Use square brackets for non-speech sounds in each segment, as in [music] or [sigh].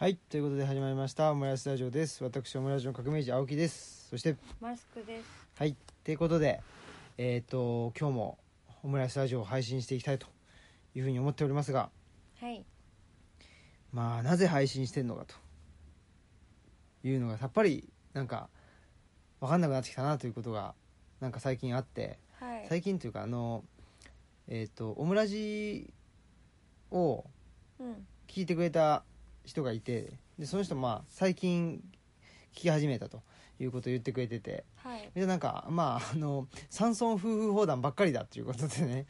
はいということで始まりましたオムライスラジオです私オムライスの革命児青木ですそしてマスクです。はいということでえっ、と今日もオムライスラジオを配信していきたいというふうに思っておりますがはい。まあなぜ配信してんのかというのがさっぱりなんか分かんなくなってきたなということがなんか最近あってはい。最近というかあのえっ、とオムラジをうん。聞いてくれた人がいてでその人まあ最近聞き始めたということを言ってくれててはい。でなんかまああの山村夫婦砲弾ばっかりだっていうことでね、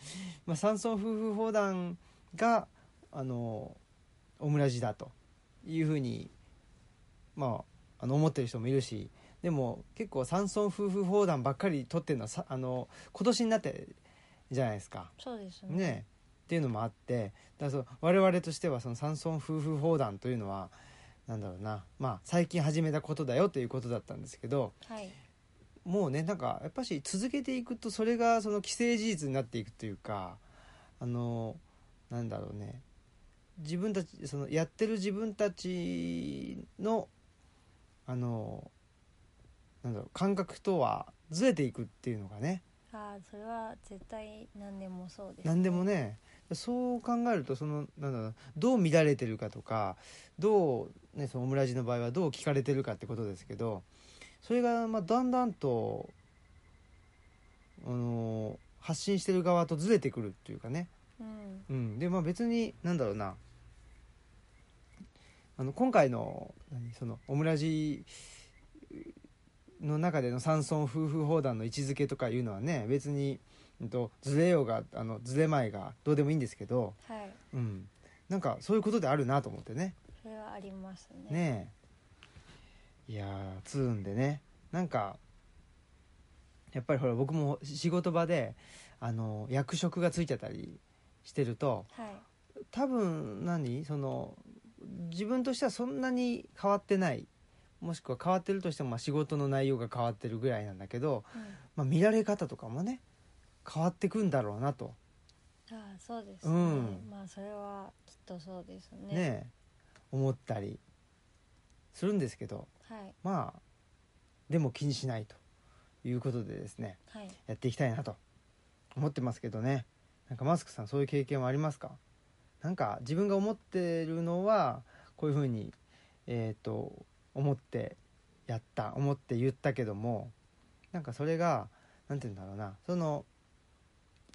まあ、山村夫婦砲弾があのオムラジだというふうにまああの思ってる人もいるしでも結構山村夫婦砲弾ばっかり取ってるのはさあの今年になってじゃないですか。そうですね。ねっていうのもあってだからそう我々としてはその山村夫婦砲弾というのはなんだろうなまあ最近始めたことだよということだったんですけどはい。もうねなんかやっぱし続けていくとそれがその既成事実になっていくというかあのなんだろうね自分たちそのやってる自分たちのあのなんだろう感覚とはずれていくっていうのがねああ、それは絶対何でもそうです、何でも。ねそう考えるとそのなんだろうどう乱れてるかとかどう、ね、そのオムラジの場合はどう聞かれてるかってことですけどそれがまあだんだんと、あのー発信してる側とずれてくるっていうかね、うん。うん、でまあ別になんだろうな。あの今回の何そのオムラジの中での山村夫婦砲弾の位置づけとかいうのはね別に、うん、とずれようがあのずれまいがどうでもいいんですけど、はい。うん、なんかそういうことであるなと思ってねそれはありますね。。ねえいやーつうんでねなんかやっぱりほら僕も仕事場であの役職がついてたりしてるとはい。多分何？その自分としてはそんなに変わってないもしくは変わってるとしてもまあ仕事の内容が変わってるぐらいなんだけど、うん。まあ、見られ方とかもね変わってくんだろうなとああ、そうですね。うんまあ、それはきっとそうですね。ね思ったりするんですけどはい。まあでも気にしないということでですねはい。やっていきたいなと思ってますけどねなんかマスクさんそういう経験はありますか？なんか自分が思ってるのはこういうふうにえっ、と思ってやった思って言ったけどもなんかそれがなんて言うんだろうなその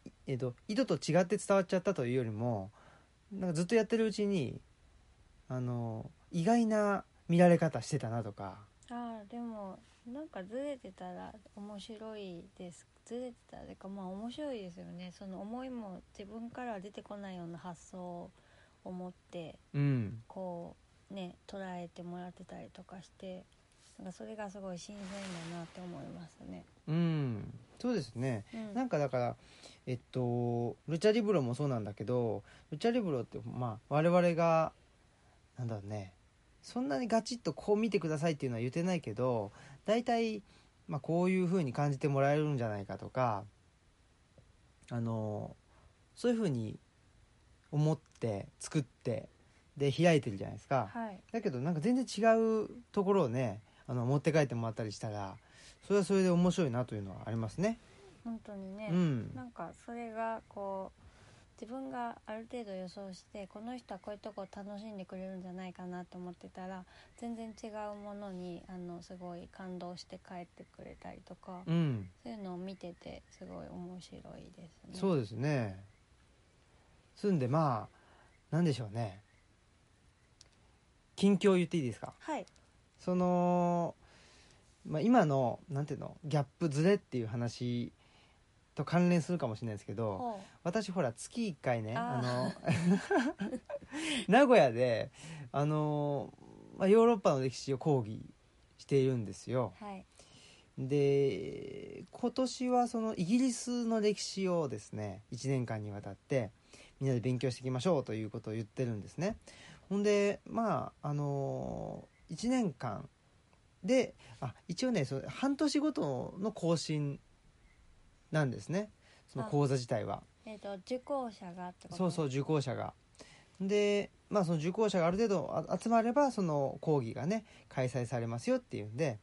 いえっ、と意図と違って伝わっちゃったというよりもなんかずっとやってるうちにあの意外な見られ方してたなとかああ、でも、なんかずれてたら面白いです。ずれてたら、てか、まあ、面白いですよね。その思いも自分からは出てこないような発想を持って。うんこうね捉えてもらってたりとかしてなんかそれがすごい新鮮だなって思いますね。うん。そうですね。うん、なんかだからえっとルチャリブロもそうなんだけどルチャリブロってまあ我々がなんだろうね。そんなにガチッとこう見てくださいっていうのは言ってないけど大体、まあ、こういう風に感じてもらえるんじゃないかとかあのそういう風に思って作ってで開いてるじゃないですか。はいだけどなんか全然違うところをねあの持って帰ってもらったりしたらそれはそれで面白いなというのはありますね。本当にね、うんなんかそれがこう自分がある程度予想してこの人はこういうとこ楽しんでくれるんじゃないかなと思ってたら全然違うものにあのすごい感動して帰ってくれたりとか、うん、そういうのを見ててすごい面白いですね。そうですね。すんでまあなんでしょうね。近況言っていいですか？はい。そのまあ今のなんていうの？ギャップズレっていう話と関連するかもしれないですけど。ほ私ほら月1回ねああの [laughs] 名古屋であの、まあ、ヨーロッパの歴史を講義しているんですよ。うはい。で今年はそのイギリスの歴史をですね1年間にわたってみんなで勉強していきましょうということを言ってるんですねほんでまああの1年間であ一応ねその半年ごとの更新なんですね。その講座自体は。えっ、と受講者がってこと？そうそう受講者が。でまあその受講者がある程度あ集まればその講義がね開催されますよっていうんで。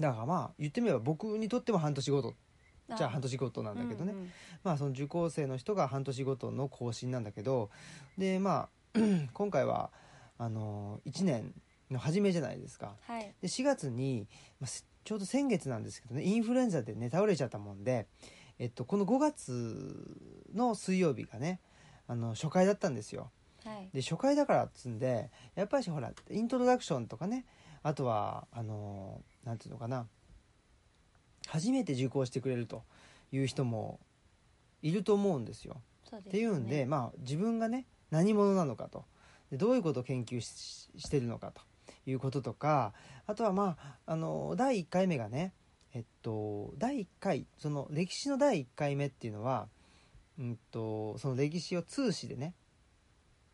だからまあ言ってみれば僕にとっても半年ごと。じゃあ半年ごとなんだけどね、うんうん。まあその受講生の人が半年ごとの更新なんだけど。でまあ [clears throat] 今回はあの1年の初めじゃないですか。はい。で4月に、まあ、すちょうど先月なんですけどねインフルエンザでね倒れちゃったもんで、えっと、この5月の水曜日がねあの初回だったんですよ。はい。で初回だからっつんでやっぱりほらイントロダクションとかねあとはあのなんていうのかな初めて受講してくれるという人もいると思うんですよ。すね。っていうんで、まあ、自分がね何者なのかと。でどういうことを研究ししてるのかと。いうこととかあとはまああの第1回目がねえっと第1回その歴史の第1回目っていうのは、うんと、その歴史を通史でね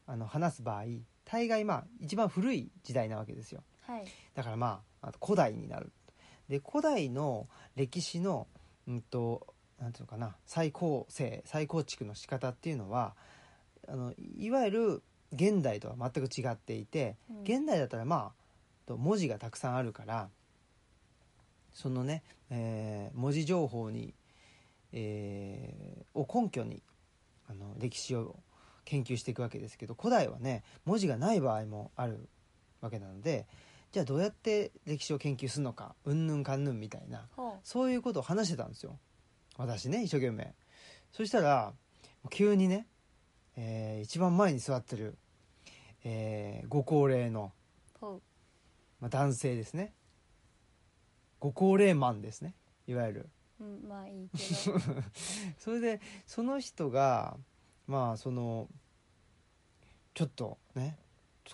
あの話す場合大概まあ一番古い時代なわけですよ。はい。だからまああと古代になる。で古代の歴史のうんとなんていうのかな再構成再構築の仕方っていうのはあのいわゆる現代とは全く違っていてうん。現代だったらまあと文字がたくさんあるからそのね、えー文字情報に、えーを根拠にあの歴史を研究していくわけですけど古代はね文字がない場合もあるわけなのでじゃあどうやって歴史を研究するのかうんぬんかんぬんみたいなほそういうことを話してたんですよ。私ね一生懸命。そしたら急にね、えー一番前に座ってる、えーご高齢の、まあ、男性ですね。ご高齢マンですね。いわゆる。ううんまあいいけど。[laughs] それでその人がまあそのちょっとね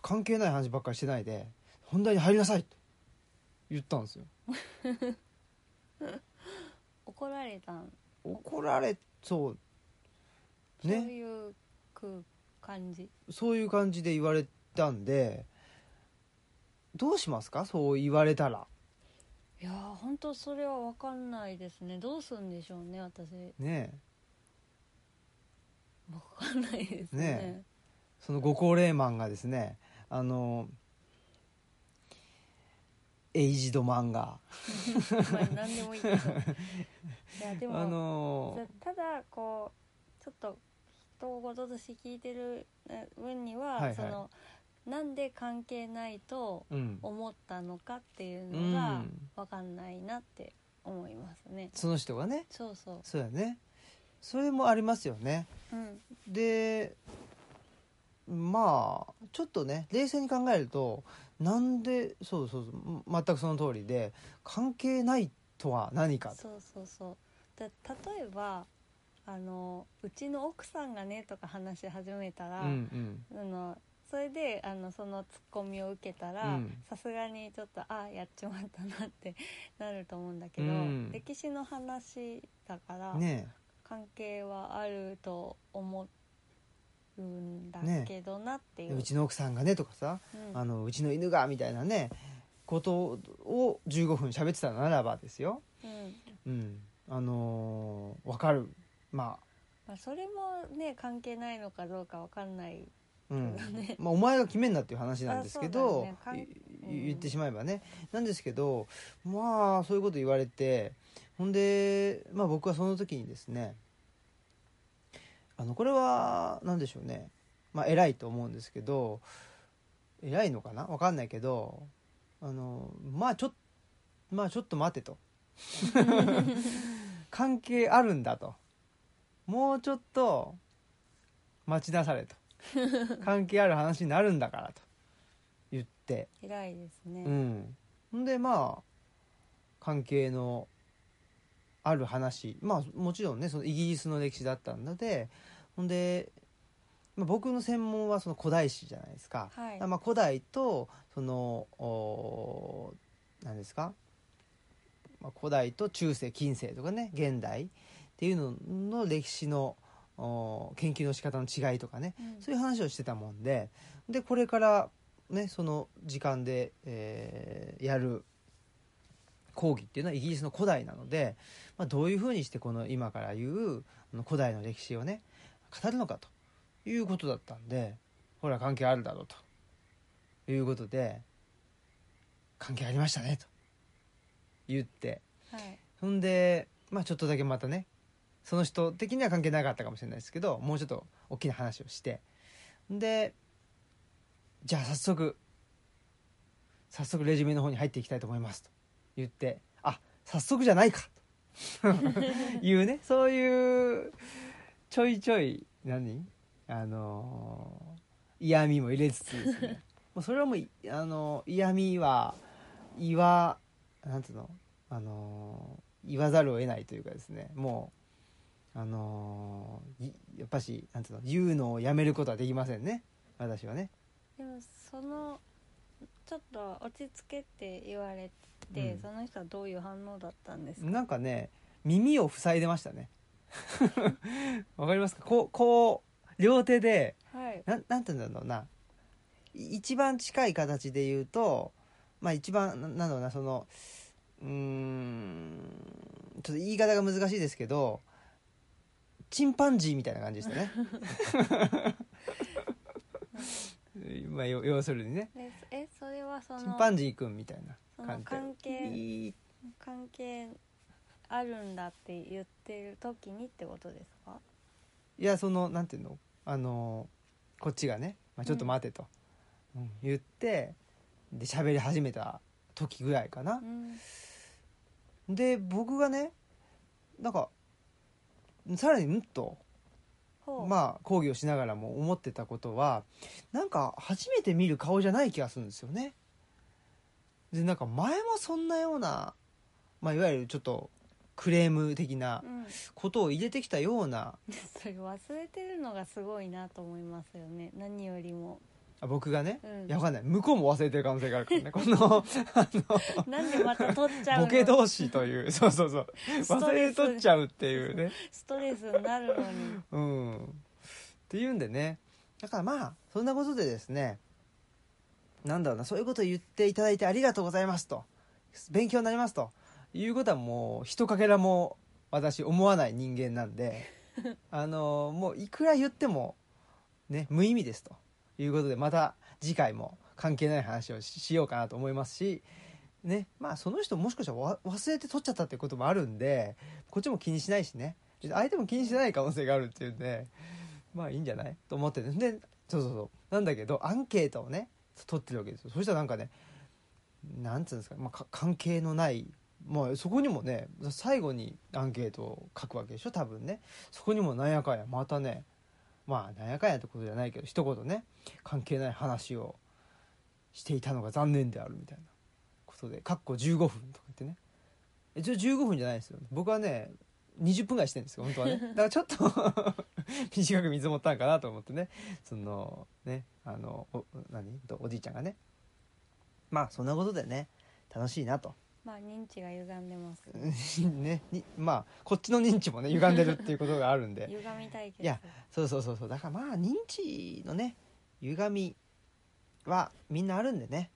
関係ない話ばっかりしてないで本題に入りなさいと言ったんですよ。[laughs] 怒られたん。怒られそう。そうねいうく感じ。そういう感じで言われたんでどうしますか？そう言われたら。いやー本当それは分かんないですね。どうするんでしょうね私。ね分かんないですね。ねそのご高齢マンがですねあのエイジド漫画まあ何でもいいけど。[laughs] いやでも、あのただこうちょっと人事として聞いてるえ分には、はいはい。そのなんで関係ないとうん。思ったのかっていううのがん。分かんないなって思いますね、その人がね。そうそう。そうやね。それもありますよね。うん。でまあちょっとね冷静に考えるとなんでそうそうそう全くその通りで関係ないとは何かと。そうそうそう。だ例えばあのうちの奥さんがねとか話し始めたら、うんうん。あのそれであのそのツッコミを受けたらうん。さすがにちょっとああやっちまったなって [laughs] なると思うんだけど、うん。歴史の話だから、ね関係はあると思うんだけどなっていう、え。うちの奥さんがねとかさうん。あのうちの犬がみたいなねことを15分喋ってたならばですよ。うん。うん。あのーわかるままあ、それもね関係ないのかどうかわかんないあ、うん。まあ、お前が決めんなっていう話なんですけあど、ね。うん。言ってしまえばね。なんですけどまあそういうこと言われてほんで、まあ、僕はその時にですねあのこれは何でしょうね。まあ偉いと思うんですけど偉いのかな？わかんないけどあのまあちょっまあちょっと待てと。[laughs] 関係あるんだともうちょっと待ちなされと。[laughs] 関係ある話になるんだからと。言って。偉いですね、うん。ほんでまあ関係のある話。まあもちろんねそのイギリスの歴史だったので。ほんで、まあ、僕の専門はその古代史じゃないですか、はい。まあ、古代とそのお何ですか、まあ、古代と中世近世とかね現代っていうのの歴史のお研究の仕方の違いとかね。うん。そういう話をしてたもんで。でこれからねその時間で、えーやる講義っていうのはイギリスの古代なので、まあ、どういうふうにしてこの今から言う古代の歴史をね語るのかと。いうことだったんでほら関係あるだろうと。いうことで関係ありましたねと。言って。はい。ほんでまあちょっとだけまたねその人的には関係なかったかもしれないですけどもうちょっと大きな話をして。でじゃあ早速早速レジュメの方に入っていきたいと思いますと。言ってあ早速じゃないか。と [laughs] いうねそういうちょいちょい何？あの嫌味も入れつつですね。[laughs] もうそれはもういあの嫌味は言わなんていうの？あの言わざるを得ないというかですね。もうあのいやっぱしなんていうの言うのをやめることはできませんね。私はね。でもそのちょっと落ち着けって言われて、うん。その人はどういう反応だったんですか？なんかね耳を塞いでましたね。[laughs] わかりますか？こうこう両手ではい。なんなんて言うんだろうな。い一番近い形で言うとまあ一番ななんだろうなそのうーんちょっと言い方が難しいですけどチンパンジーみたいな感じでしたね。[laughs] まあよ要するにね。でえそれはそチンのパンジーくんみたいな関係関係あるんだって言ってる時にってことですか？いやそのなんていうの？あのこっちがね、まあ、ちょっと待てと、うん言ってで喋り始めた時ぐらいかな。う、ん。で僕がねなんかさらにうんとまあ講義をしながらも思ってたことはなんか初めて見る顔じゃない気がするんですよね。でなんか前もそんなような、まあ、いわゆるちょっとクレーム的なうん、ことを入れてきたような [laughs] それ忘れてるのがすごいなと思いますよね。何よりも、あ僕がね？うん。いやわかんない。向こうも忘れてる可能性があるからね。このなんでまた取っちゃうの？ボケ同士という。[laughs] そうそうそう。スト忘れとっちゃうっていうね。ストレスになるのに。うん。っていうんでね。だからまあそんなことでですねなんだろうなそういうことを言っていただいてありがとうございますと。勉強になりますと。いうことはもうひとかけらも私思わない人間なんで。[laughs] あのもういくら言ってもね無意味ですということでまた次回も関係ない話をしようかなと思いますしねまあその人もしかしたら忘れて取っちゃったっていうこともあるんでこっちも気にしないしね。相手も気にしない可能性があるっていうんでまあいいんじゃないと思ってるでそうそうそう。なんだけどアンケートをね取ってるわけですよ。そしたらなんかねなんつうんですか,、まあ、か関係のないまあそこにもね最後にアンケートを書くわけでしょ多分ね。そこにもなんやかんやまたねまあなんやかんやってことじゃないけど一言ね関係ない話をしていたのが残念であるみたいなことで「かっこ15分」とか言ってね。一応15分じゃないですよ。僕はね20分ぐらいしてるんですよ本当はね。[laughs] だからちょっと [laughs] 短く見積もったんかなと思ってね。そのねあのお何？とおじいちゃんがね。まあそんなことでね楽しいなとまあ認知が歪んでます。[laughs] ねにまあこっちの認知もね歪んでるっていうことがあるんで。[laughs] 歪み対決いやそうそうそうそう。だからまあ認知のね歪みはみんなあるんでね。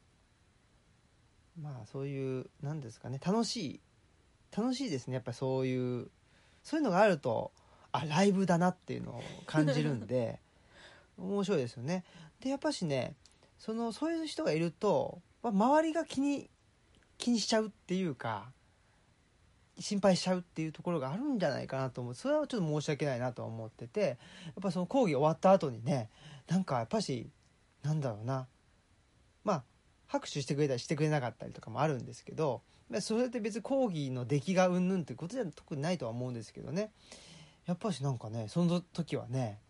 まあそういうなんですかね。楽しい楽しいですね。やっぱりそういうそういうのがあるとあライブだなっていうのを感じるんで。[laughs] 面白いですよね。でやっぱしねそのそういう人がいると、まあ、周りが気に気にしちゃうっていうか心配しちゃうっていうところがあるんじゃないかなと思う。それはちょっと申し訳ないなとは思っててやっぱその講義終わった後にねなんかやっぱしなんだろうなまあ拍手してくれたりしてくれなかったりとかもあるんですけどそれって別に講義の出来がうんぬんってことじゃ特にないとは思うんですけどね。やっぱしなんかねその時はね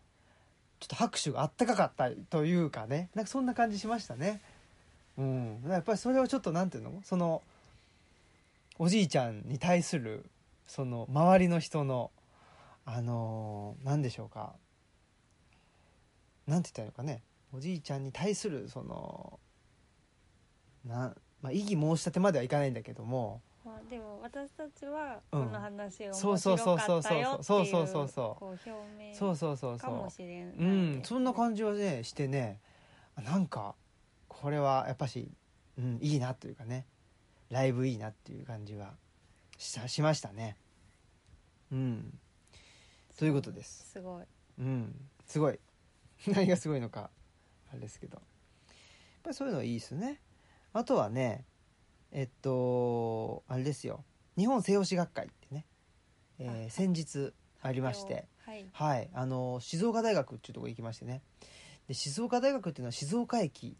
ちょっと拍手があったかかったというかねなんかそんな感じしましたね。うん。やっぱりそれをちょっとなんていうの？そのおじいちゃんに対するその周りの人のあのー何でしょうか？なんて言ったらいいのかね？おじいちゃんに対するそのな、まあ、異議申し立てまではいかないんだけども。まあ、でも私たちはうん。この話面そう白そうそうそうかったよってそう。いうそうそうそうこう表明そうそうそうかもそしれない、ううん。そんな感じはねしてね。なんかこれはやっぱし、うん、いいなというかね。ライブいいなっていう感じはしましたね。うん。ということです。すごい。うん。すごい。[laughs] 何がすごいのかあれですけど。やっぱりそういうのはいいですね。あとはねえっとあれですよ。日本西洋史学会ってね、えーあ先日ありまして。はい。はい。あの静岡大学っていうところ行きましてね。で静岡大学っていうのは静岡駅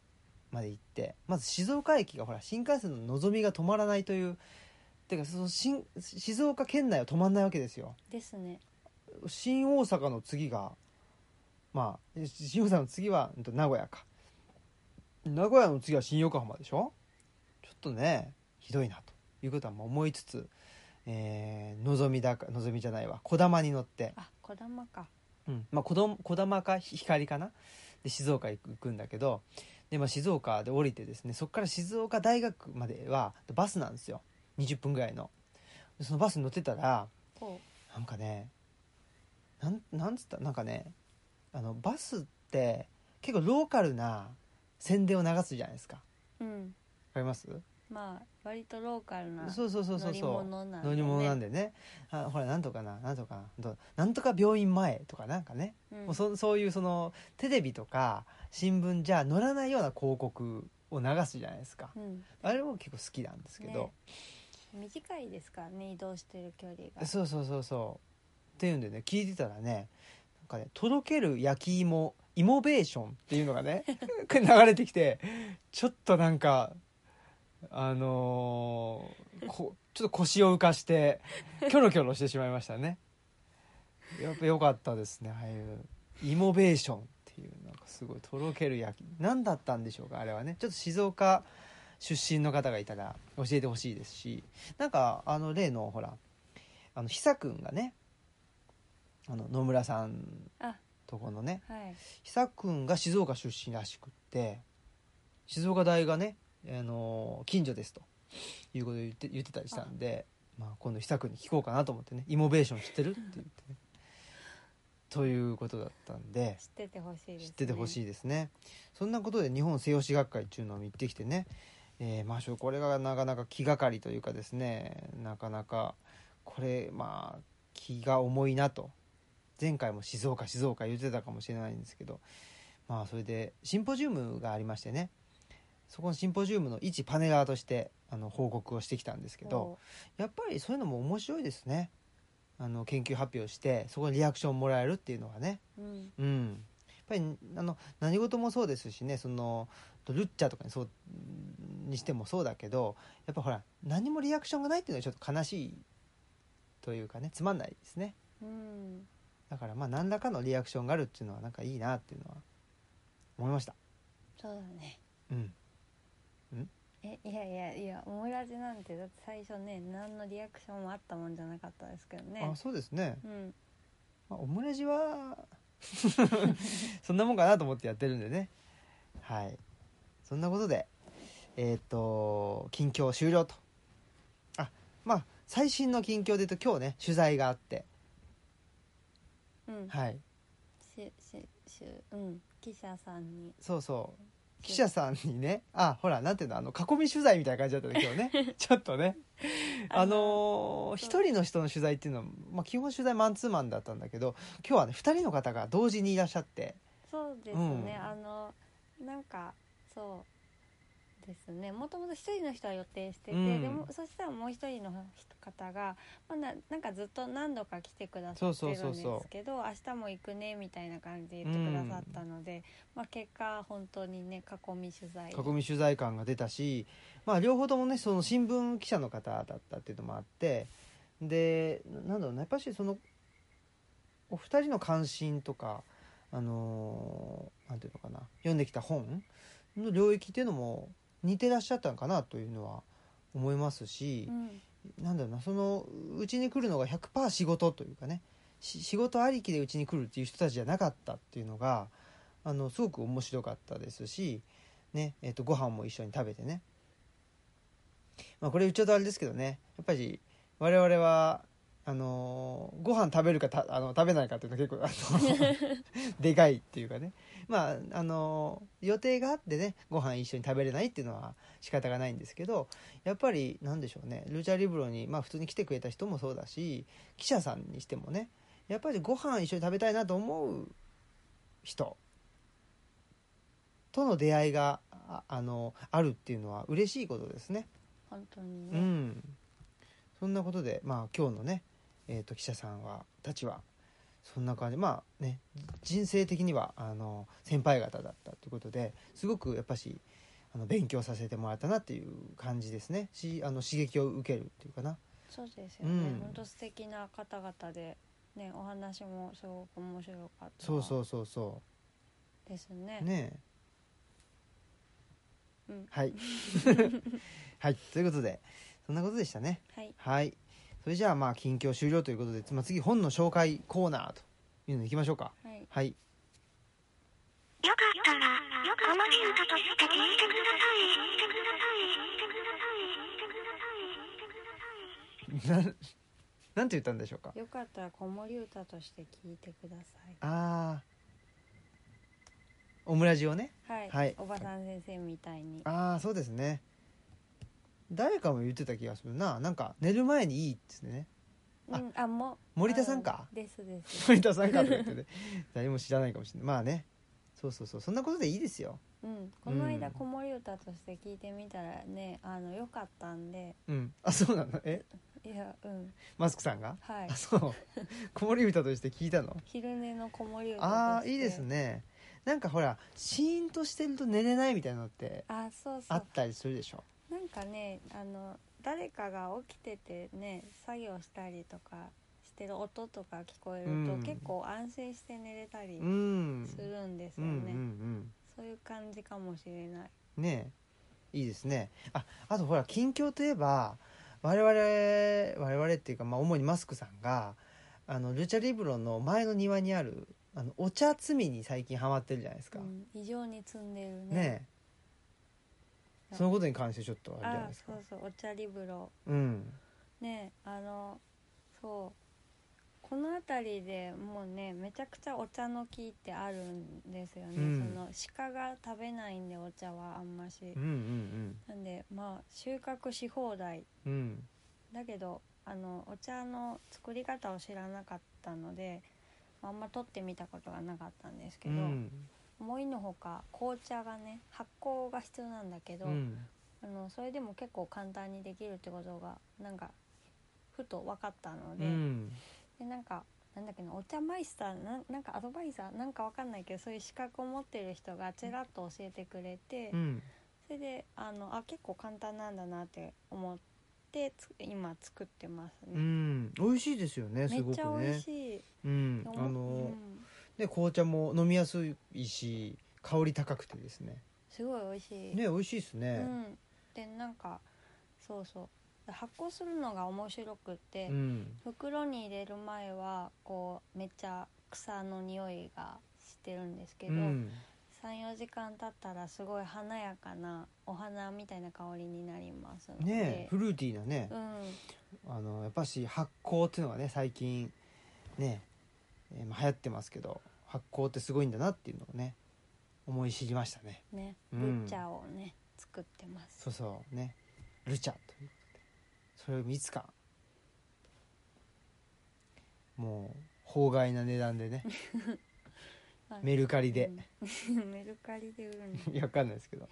まで行ってまず静岡駅がほら新幹線ののぞみが止まらないというてかその新静岡県内は止まんないわけですよ。ですね。新大阪の次がまあ新大阪の次はうんと名古屋か。名古屋の次は新横浜でしょ？ちょっとねひどいなということはまあ思いつつえーのぞみだかのぞみじゃないわ。こだまに乗って。あこだまか。うん。まあ、こどこだまかひ光かな？で静岡行くんだけどで、まあ、静岡で降りてですねそこから静岡大学まではバスなんですよ。20分ぐらいの。でそのバスに乗ってたらほなんかねなんなんつった？なんかねあのバスって結構ローカルな宣伝を流すじゃないですか。わううんかります？まあ割とローカルなそうそうそうそう乗りそう物なんで、ね、乗り物なんでね。あほらなんとかななんとかななんとか病院前とかなんかね。うん。もうそそういうそのテレビとか新聞じゃ載らないような広告を流すじゃないですか。うん。あれも結構好きなんですけど、短いですからね移動してる距離が。そうそうそうそう。っていうんでね聞いてたらねなんかね「とろける焼き芋イモベーション」っていうのがね [laughs] 流れてきてちょっとなんかあのーこちょっと腰を浮かしてキョロキョロしてしまいましたね。やっぱ良かったですねああいうイモベーションすごいとろける焼き。何だったんでしょうかあれはね。ちょっと静岡出身の方がいたら教えてほしいですし。なんかあの例のほらあの久くんがねあの野村さんあ。とこのねはい。久くんが静岡出身らしくって静岡大がね、あの近所ですと。いうことを言って言ってたりしたんでまあ、今度久くんに聞こうかなと思ってね「イモベーション知ってる?」って言ってねということだったんで。知っててほしいです、ね、知っててほしいいですね。そんなことで日本西洋史学会っていうのを行ってきてね、えーまあしょこれがなかなか気がかりというかですね。なかなかこれまあ気が重いなと。前回も静岡静岡言ってたかもしれないんですけど。まあそれでシンポジウムがありましてね。そこのシンポジウムの一パネラーとしてあの報告をしてきたんですけど。やっぱりそういうのも面白いですねあの研究発表してそこにリアクションもらえるっていうのはね。うん。うん、やっぱりあの何事もそうですしねそのルッチャとかにそうにしてもそうだけどやっぱほら何もリアクションがないっていうのはちょっと悲しいというかねつまんないですね。うん。だからまあ何らかのリアクションがあるっていうのはなんかいいなっていうのは思いました。そうだね。うんえいやいやいやオムラジなんてだって最初ね何のリアクションもあったもんじゃなかったですけどね。あそうですね、うん。まあ、オムレジは [laughs] そんなもんかなと思ってやってるんでね。はい。そんなことでえっ、と近況終了と。あまあ最新の近況で言うと今日ね取材があって。うん。はい。しししうん。記者さんに。そうそう記者さんにねあほらなんていうのあの囲み取材みたいな感じだったね今日ね。[laughs] ちょっとね。あの一人の人の取材っていうのは、まあ、基本取材マンツーマンだったんだけど今日はね二人の方が同時にいらっしゃって。そうですね、うん。あのなんかそうですね。もともと一人の人は予定してて、うん。でもそしたらもう一人の方が、まあ、ななんかずっと何度か来てくださってるんですけど明日も行くねみたいな感じで言ってくださったので、まあ、結果本当にね囲み取材囲み取材感が出たし、まあ、両方ともねその新聞記者の方だったっていうのもあってでななんだろうなやっぱしそのお二人の関心とかあのーなんていうのかな読んできた本の領域っていうのも似てらっしゃったのかなというのは思いますしう、ん。なんだろうなそのうちに来るのが100%仕事というかねし仕事ありきでうちに来るっていう人たちじゃなかったっていうのがあのすごく面白かったですし、ねえっとご飯も一緒に食べてね、まあ、これ言っちゃうとあれですけどねやっぱり我々はあのご飯食べるかたあの食べないかっていうのは結構あの [laughs] でかいっていうかね。まああの予定があってねご飯一緒に食べれないっていうのは仕方がないんですけどやっぱりなんでしょうねルチャリブロに、まあ、普通に来てくれた人もそうだし記者さんにしてもねやっぱりご飯一緒に食べたいなと思う人との出会いがああのあるっていうのは嬉しいことですね。本当にうね、ん、そんなことで、まあ、今日のね、えー、と記者さんはたちはそんな感じ。まあね人生的にはあの先輩方だったということですごくやっぱしあの勉強させてもらったなっていう感じですね。しあの刺激を受けるっていうかな。そうですよね、うん。本当素敵な方々でねお話もすごく面白かった。そうそうそうそですね。うねうん。はい。[laughs] はい。ということでそんなことでしたね。はい。はいそれじゃあまあ近況終了ということで、まあ、次本の紹介コーナーというのいきましょうか。はい。はい。よかったら、このヒントとして聞いてください。なんて言ったんでしょうか？よかったら子守歌として聞いてください。ああオムラジをね。はい、はい。おばさん先生みたいに。ああそうですね誰かも言ってた気がするな。なんか寝る前にいいっつってね。あうんあも森田さんか？うんですです。森田さんかとか言ってね誰も知らないかもしれない。まあね。そうそうそう。そんなことでいいですよ。うん、この間うん。子守歌として聞いてみたらねあのよかったんで。うん。あそうなの？え？いやうん。マスクさんが？はい。あそう。子守歌として聞いたの？昼寝の子守歌として。ああいいですね。なんかほらシーンとしてると寝れないみたいなのってあそうそう。あったりするでしょ？なんかねあの誰かが起きててね作業したりとかしてる音とか聞こえると、うん。結構安心して寝れたりうん。するんですうんうんよん。そういう感じかもしれない。ね。えいいですね。ああとほら近況といえば我々我々っていうか、まあ、主にマスクさんがあのルチャリブロの前の庭にあるあのお茶摘みに最近ハマってるじゃないですか、うん、異常に積んでるね。ね。えそのことに関してちょっとあれじゃないあですか。そうそう。お茶リブロ。うん。ねあのそう。この辺りでもうねめちゃくちゃお茶の木ってあるんですよね、うん。その鹿が食べないんでお茶はあんまし、うんうんなんでまあ収穫し放題。うん。うんだけどあのお茶の作り方を知らなかったのであんま取ってみたことがなかったんですけど、うん思いのほか紅茶がね発酵が必要なんだけど、うん。あのそれでも結構簡単にできるってことがなんかふと分かったので,、うん。でなんかなんだっけなお茶マイスターなんなんかアドバイザーなんか分かんないけどそういう資格を持ってる人がちらっと教えてくれて、うん。それであのあ結構簡単なんだなって思ってつ今作ってますうね。ん。美味しいですよねめすごくっちゃ美味ねしい。うん。あのうんね紅茶も飲みやすいし香り高くてですね。すごい美味しい。ね美味しいですね。うん、でなんかそうそう。発酵するのが面白くって、うん。袋に入れる前はこうめっちゃ草の匂いがしてるんですけど、うん。34時間経ったらすごい華やかなお花みたいな香りになりますので、ねフルーティーなね。うん、あのやっぱし発酵っていうのがね最近ね、えーまあ、流行ってますけど発酵ってすごいんだなっていうのをね思い知りましたね。ね。うん。ルチャをね作ってます。そうそう。ね。ルチャとそれをいつかもう法外な値段でね。[laughs] メルカリで、うん。[laughs] メルカリで売るの？[laughs] いやわかんないですけど。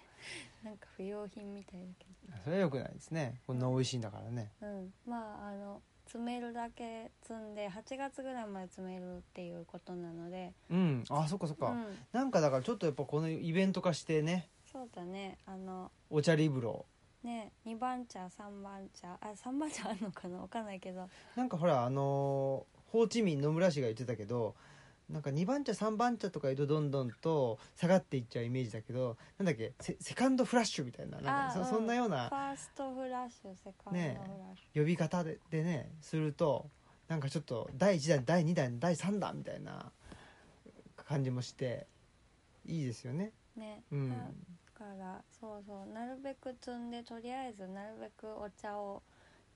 なんか不用品みたいだけそれはよくないですね。こんな美味しいんだからね。どうん。まああの詰めるだけ積んで8月ぐらいまで詰めるっていうことなので。うん。あそっかそっか、うん、なんかだからちょっとやっぱこのイベント化してね。そうだね。あのお茶リブロ。ね2番茶3番茶。あ3番茶あるのかな？わかんないけど。なんかほらあのーホーチミン野村氏が言ってたけどなんか2番茶3番茶とか言うとどんどんと下がっていっちゃうイメージだけどなんだっけセセカンドフラッシュみたいななんかそ,、んそんなようフなァーストフラッシュセカンドフラッねシュ、呼び方ででねするとなんかちょっと第1弾第2弾第3弾みたいな感じもしていいですよね。ね、うん。だからそうそう。なるべく積んでとりあえずなるべくお茶を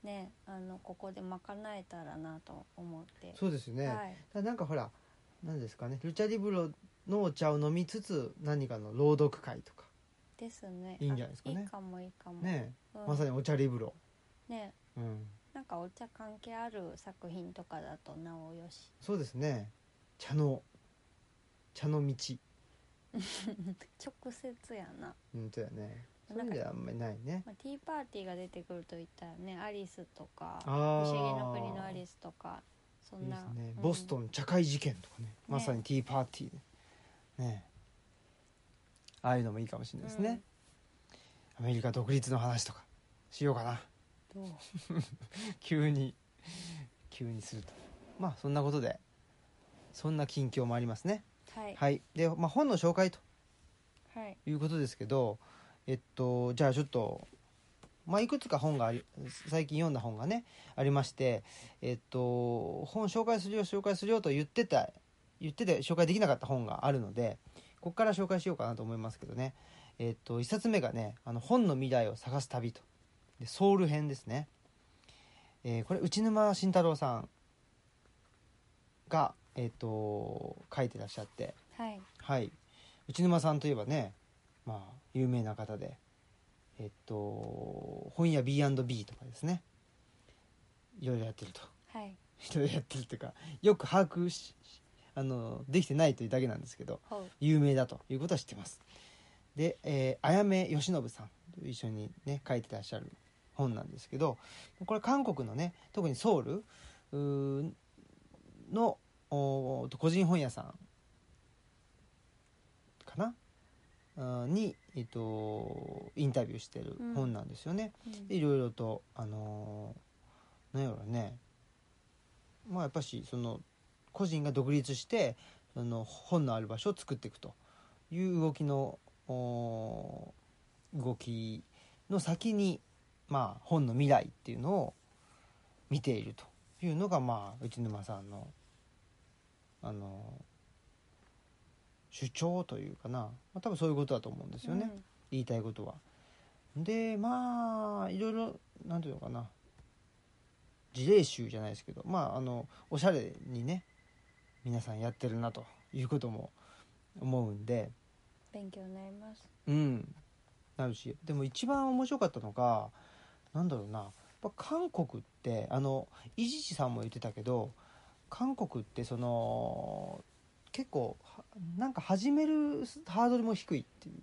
ねあのここで賄えたらなと思って。そうですよね、はい。だなんかほら何ですかね。ルチャリブロのお茶を飲みつつ何かの朗読会とか。ですね。いいんじゃないですかね。あいいかもいいかも。ね、うん。まさにお茶リブロ、ねうん、なんかお茶関係ある作品とかだとなおよし。そうですね。茶の茶の道。[laughs] 直接やな、本当やね。そうないんかう意味ではあんまりないね。まあ、ティーパーティーが出てくると言ったらねアリスとか不思議の国のアリスとかそいいでんなすね、うんボストン茶会事件とかね。まさにティーパーティーで。ね。ああいうのもいいかもしれないですね、アメリカ独立の話とかしようかな。どう？[laughs] 急に急にすると。まあそんなことでそんな近況もありますね。はい。はい。で、まあ、本の紹介とはい。いうことですけどえっとじゃあちょっとまあいくつか本があり最近読んだ本がねありましてえっと本紹介するよ紹介するよと言ってた言ってて紹介できなかった本があるのでここから紹介しようかなと思いますけどね。えっと一冊目がね「あの本の未来を探す旅」と。でソウル編ですね、えーこれ内沼慎太郎さんがえっと書いてらっしゃって。はい。はい。内沼さんといえばねまあ有名な方でえっと本屋 B&B とかですね。いろいろやってると。はい。いろいろやってるっていうかよく把握しあのできてないというだけなんですけど有名だということは知ってます。で、えー、あやめよしのぶさんと一緒にね書いてらっしゃる本なんですけどこれ韓国のね特にソウルの個人本屋さんかなあーに、えっと、インタビューしてる本なんですよね。うん。でいろいろとあのーなんやろね。まあやっぱしその個人が独立してその本のある場所を作っていくと。いう動きの動きの先にまあ本の未来っていうのを見ているというのがまあ内沼さんのあの主張というかな、まあ、多分そういうことだと思うんですよね。言いたいことは。でまあいろいろなんていうのかな。事例集じゃないですけど。まああのおしゃれにね皆さんやってるなということも思うんで。勉強になります。うん。なるし。でも一番面白かったのがなんだろうな。やっぱ韓国ってあの伊地知さんも言ってたけど韓国ってその結構はなんか始めるハードルも低いっていう。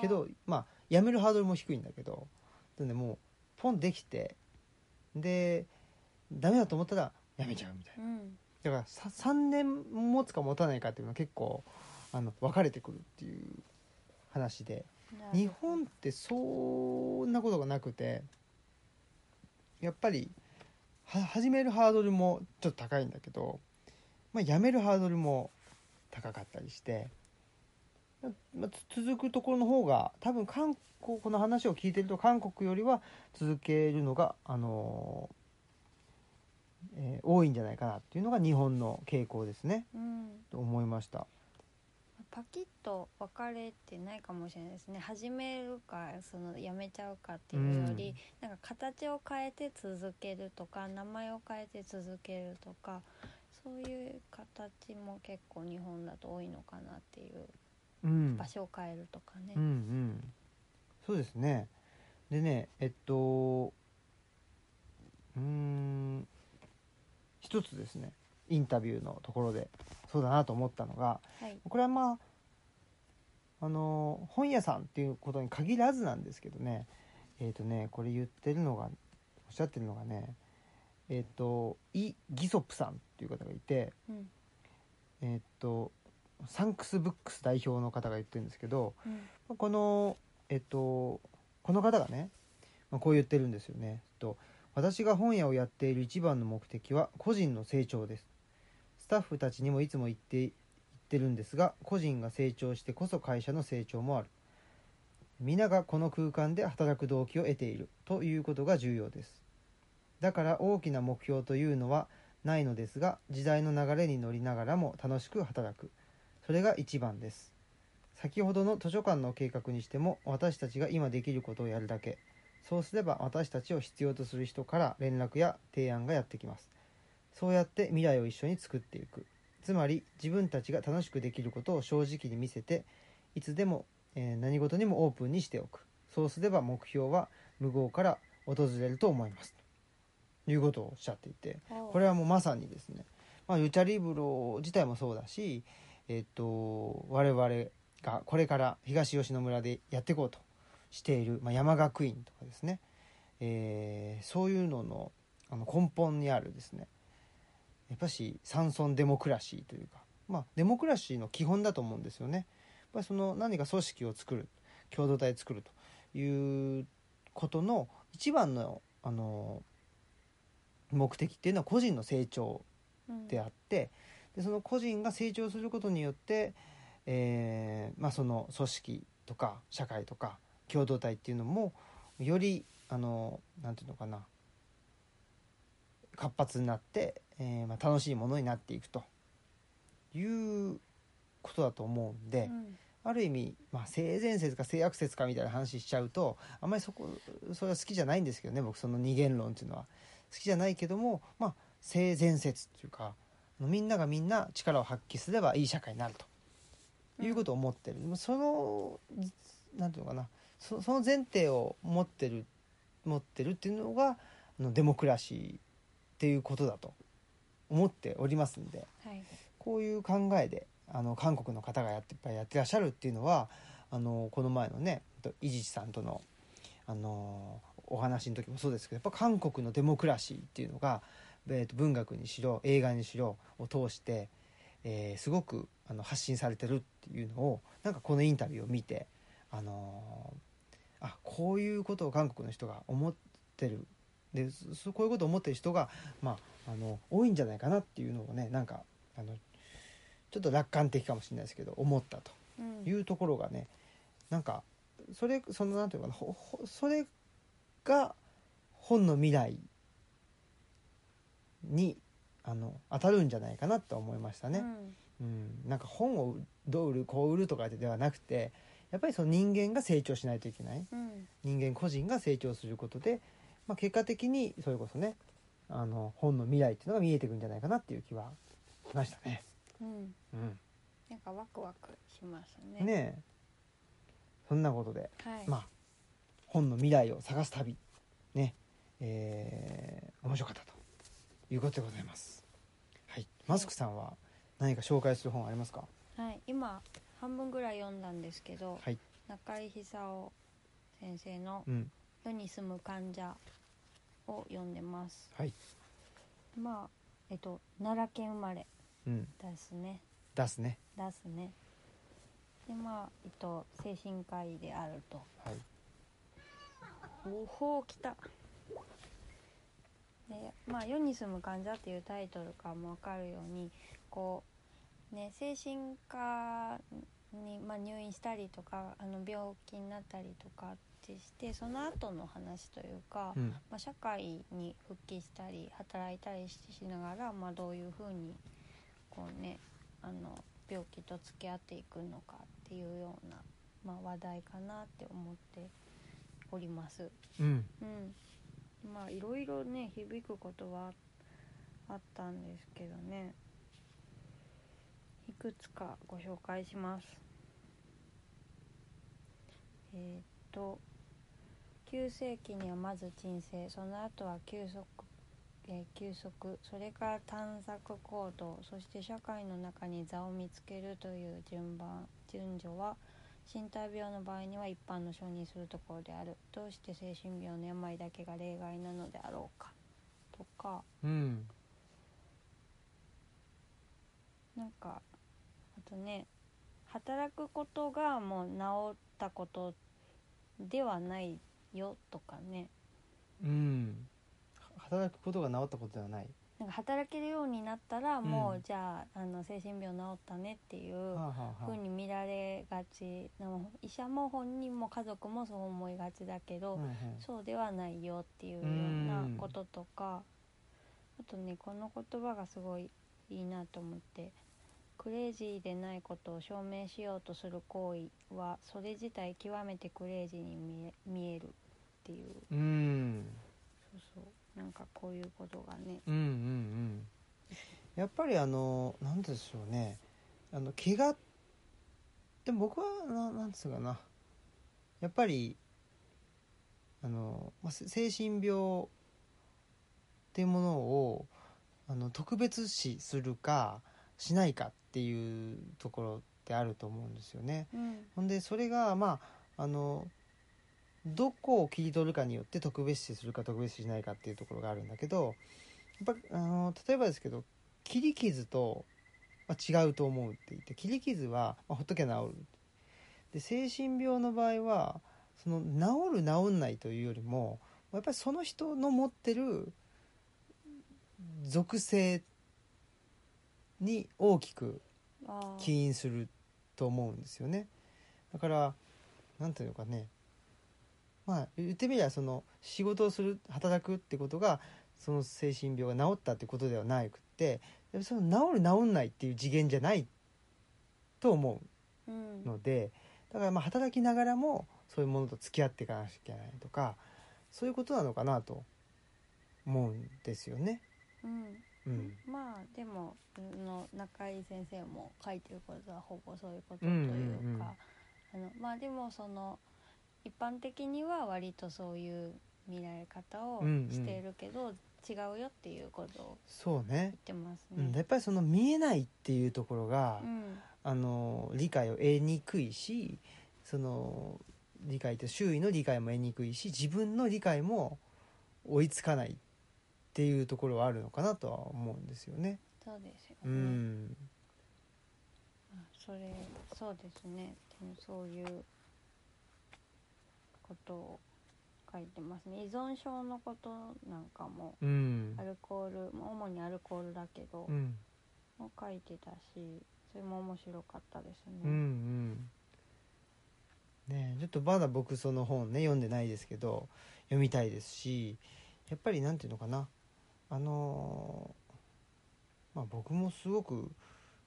けどまあやめるハードルも低いんだけどでねもうポンできてでダメだと思ったらやめちゃうみたいな。うん。だからさ3年持つか持たないかっていうのは結構あの分かれてくるっていう話で。日本ってそんなことがなくてやっぱりは始めるハードルもちょっと高いんだけど、まあ、やめるハードルも高かったりして、ままあつ続くところの方が多分韓国この話を聞いてると韓国よりは続けるのが、あのえー多いんじゃないかなっていうのが日本の傾向ですね。うん。と思いました。パキッと分かれてないかもしれないですね。始めるかそのやめちゃうかっていうより、なんか形を変えて続けるとか名前を変えて続けるとかそういう形も結構日本だと多いのかなっていううん。場所を変えるとかね。うんうん。そうですね。でねえっとうーん一つですね。インタビューのところでそうだなと思ったのがはい。これはまああの本屋さんっていうことに限らずなんですけどね。えっ、とねこれ言ってるのがおっしゃってるのがねえっ、とイ・ギソップさんっていう方がいてうん。えっ、とサンクスブックス代表の方が言ってるんですけどうん。このえっとこの方がね、まあ、こう言ってるんですよね、と、私が本屋をやっている一番の目的は個人の成長です。スタッフたちにもいつも言って言ってるんですが個人が成長してこそ会社の成長もある。皆がこの空間で働く動機を得ているということが重要ですだから大きな目標というのはないのですが時代の流れに乗りながらも楽しく働く。それが一番です。先ほどの図書館の計画にしても私たちが今できることをやるだけ。そうすれば私たちを必要とする人から連絡や提案がやってきます。そうやって未来を一緒に作っていく。つまり自分たちが楽しくできることを正直に見せていつでも、えー何事にもオープンにしておく。そうすれば目標は無謀から訪れると思います。いうことをおっしゃっていてこれはもうまさにですね、まあ、ルチャリブロ自体もそうだし、えっと我々がこれから東吉野村でやっていこうとしている、まあ、山学院とかですね、えーそういうののあの根本にあるですねやっぱし山村デモクラシーというか、まあ、デモクラシーの基本だと思うんですよね。やっぱりその何か組織を作る共同体を作るということの一番のあの目的っていうのは個人の成長うん。であってでその個人が成長することによって、えーまあ、その組織とか社会とか共同体っていうのもよりあのなんていうのかな活発になって、えーまあ、楽しいものになっていくということだと思うんで、うん。ある意味、まあ、性善説か性悪説かみたいな話しちゃうとあんまりそこそれは好きじゃないんですけどね僕その二元論っていうのは。好きじゃないけども、まあ、性善説っていうかみんながみんな力を発揮すればいい社会になると。いうことを思ってる、でもそのなんていうのかな。そその前提を持ってる持ってるっていうのがあのデモクラシーっていうことだと思っておりますんで。はい。こういう考えであの韓国の方がやってやっぱりやってらっしゃるっていうのはあのこの前のねと伊地知さんとのあのお話の時もそうですけどやっぱ韓国のデモクラシーっていうのが、えーと文学にしろ映画にしろを通して、えーすごくあの発信されてるっていうのをなんかこのインタビューを見てあのあこういうことを韓国の人が思ってる。でそこういうことを思ってる人が、まあ、あの多いんじゃないかなっていうのをねなんかあのちょっと楽観的かもしれないですけど思ったというところがねなんかそれそのなんていうかなほほそれが本の未来にあの当たるんじゃないかなと思いましたね。うん、なんか本をどう売るこう売るとかではなくてやっぱりその人間が成長しないといけない。うんうん。人間個人が成長することで、まあ、結果的にそれこそねあの本の未来っていうのが見えてくるんじゃないかなっていう気はしましたね。うん。うん。なんかワクワクしますね。ねえ。そんなことで、はい。まあ本の未来を探す旅。ね。えー面白かったということでございます。はい、マスクさんは何か紹介する本ありますか？はい。今半分ぐらい読んだんですけどはい、中井久夫先生のうん、「世に住む患者」を読んでます。はい、まあえっと奈良県生まれうん、ですね。出すね。ですね。でまあえっと精神科医であると。はい、おほ来た。でまあ「世に住む患者」っていうタイトルからも分かるようにこうね精神科に、まあ、入院したりとかあの病気になったりとかってしてその後の話というか、うん、まあ、社会に復帰したり働いたりしながら、まあ、どういうふうにこうねあの病気と付き合っていくのかっていうような、まあ、話題かなって思っております。うん、うん、まあいろいろね響くことはあったんですけどね。いくつかご紹介します。えーっと9世紀にはまず鎮静。その後は休息えー休息。それから探索行動。そして社会の中に座を見つけるという順番順序は身体病の場合には一般の承認するところである。どうして精神病の病だけが例外なのであろうか。とか。うん、なんかあとね働くことがもう治ったことではないよとかね。うん。働くことが治ったことではない。なんか働けるようになったらもう、うんじゃああの精神病治ったねっていうはあ、はあはあ。風に見られがちな医者も本人も家族もそう思いがちだけど、うんうん。そうではないよっていうようなこととかあとねこの言葉がすごいいいなと思ってクレイジーでないことを証明しようとする行為はそれ自体極めてクレイジーに見え見えるっていう。うん。そうそうなんかこういうことがね。うんうんうん。やっぱりあのなんでしょうね。あの怪我でも僕はななんつうかな。やっぱりあの、まあ、せ精神病っていうものをあの特別視するかしないかっていうところっってあると思うんですよね。うん。ほんでそれがまああのどこを切り取るかによって特別視するか特別視しないかっていうところがあるんだけどやっぱあの例えばですけど切り傷と、まあ、違うと思うって言って切り傷は、まあ、ほっときゃ治る。で精神病の場合はその治る治んないというよりもやっぱりその人の持ってる属性に大きく起因すると思うんですよね。だからなんていうのかねまあ言ってみればその仕事をする働くってことがその精神病が治ったってことではなくってその治る治んないっていう次元じゃないと思うん。うのでだからまあ働きながらもそういうものと付き合っていかなきゃいけないとかそういうことなのかなと思うんですよね。うん。うん、まあでもあの中井先生も書いてることはほぼそういうことというか、うんうんうん。あのまあでもその一般的には割とそういう見られ方をうんうんしているけど、違うよっていうことをそうね言ってますうん、やねっ。ぱりその見えないっていうところが、うんあの理解を得にくいしその理解って周囲の理解も得にくいし自分の理解も追いつかないっていうところはあるのかなとは思うんですよね。そうですよね。うん、あそれそうですね。でもそういうことを書いてますね。依存症のことなんかもうん。アルコール、まあ主にアルコールだけど、うん。も書いてたし、それも面白かったですね。うんうん。ねえちょっとまだ僕その本ね読んでないですけど読みたいですしやっぱりなんていうのかな。あのまあ僕もすごく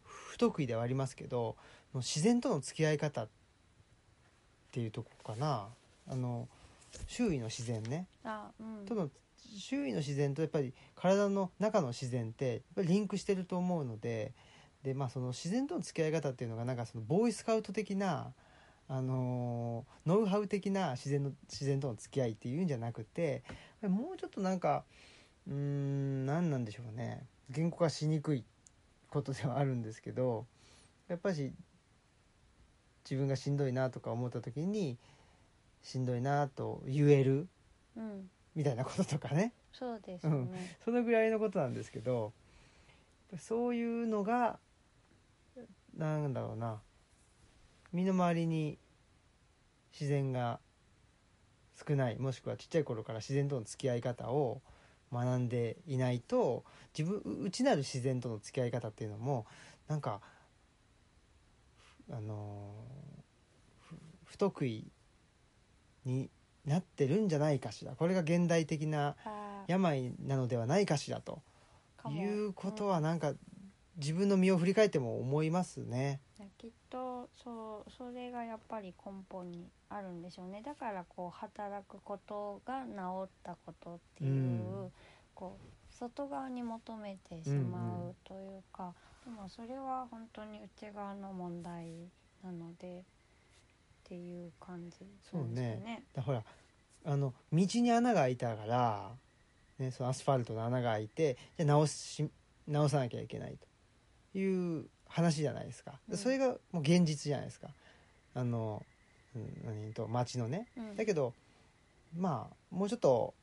不得意ではありますけど自然との付き合い方っていうとこかなあの周囲の自然ねあ、うん。との周囲の自然とやっぱり体の中の自然ってやっぱりリンクしてると思うのでで、まあ、その自然との付き合い方っていうのがなんかそのボーイスカウト的な、あのーノウハウ的な自然の自然との付き合いっていうんじゃなくてもうちょっとなんかうーん何なんでしょうね言語化しにくいことではあるんですけどやっぱり自分がしんどいなとか思った時にしんどいなと言えるうん。みたいなこととかねそうですね。そのぐらいのことなんですけどそういうのがなんだろうな身の回りに自然が少ないもしくはちっちゃい頃から自然との付き合い方を学んでいないと自分う内なる自然との付き合い方っていうのもなんかあのふ不得意になってるんじゃないかしら。これが現代的な病なのではないかしらと。いうことはなんか自分の身を振り返っても思いますね。うんきっとそうそれがやっぱり根本にあるんでしょうね。だからこう働くことが治ったことっていう、うん。こう外側に求めてしまうというか、でもそれは本当に内側の問題なのでっていう感じなんですよね。だほらあの道に穴が開いたから、ね、そのアスファルトの穴が開いてじゃあ直し直さなきゃいけないという話じゃないですか、うん。それがもう現実じゃないですか。あの、うん、何と街のね。うん。だけどまあもうちょっと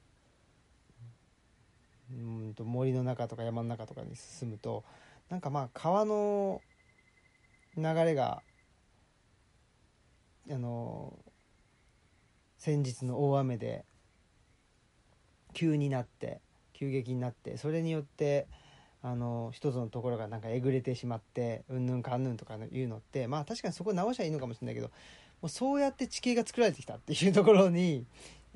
うんと森の中とか山の中とかに進むとなんかまあ川の流れがあの先日の大雨で急になって急激になってそれによってあの一つのところがなんかえぐれてしまってうんぬんかんぬんとかいうのってまあ確かにそこ直しゃいいのかもしれないけどもうそうやって地形が作られてきたっていうところに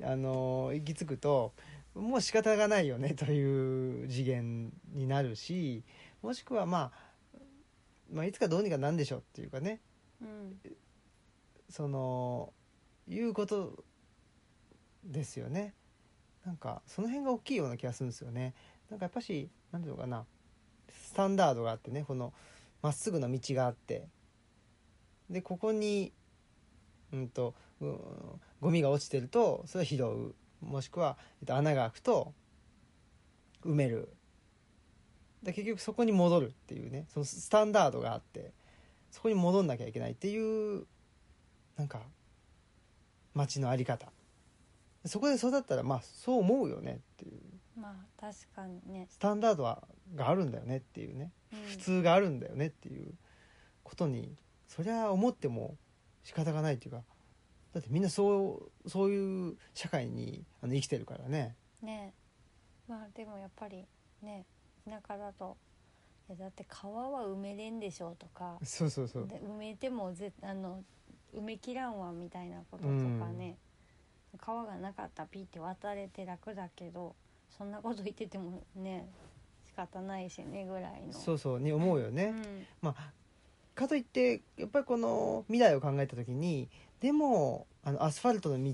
あの行き着くともう仕方がないよねという次元になるしもしくは、まあ、まあいつかどうにかなんでしょうっていうかね。うん。そのいうことですよね。なんかその辺が大きいような気がするんですよね。なんかやっぱし何ていうのかな。スタンダードがあってね。このまっすぐな道があって。でここにうんとうんゴミが落ちてるとそれを拾う。もしくは、えっと、穴が開くと埋める。で結局そこに戻るっていうね。そのスタンダードがあってそこに戻んなきゃいけないっていうなんか街のあり方。そこで育ったらまあそう思うよねっていう。まあ確かにね、スタンダードはがあるんだよねっていうね。うん。普通があるんだよねっていうことにそりゃ思っても仕方がないっていうかだってみんなそうそういう社会にあの生きてるからね。ね。まあでもやっぱりね田舎だといやだって川は埋めれんでしょうとか。そうそうそう。で埋めてもぜあの埋めきらんわみたいなこととかね、川がなかったらピーって渡れて楽だけどそんなこと言っててもね仕方ないしねぐらいの。そうそうに思うよね、うん。まあかといってやっぱりこの未来を考えた時にでもあのアスファルトの道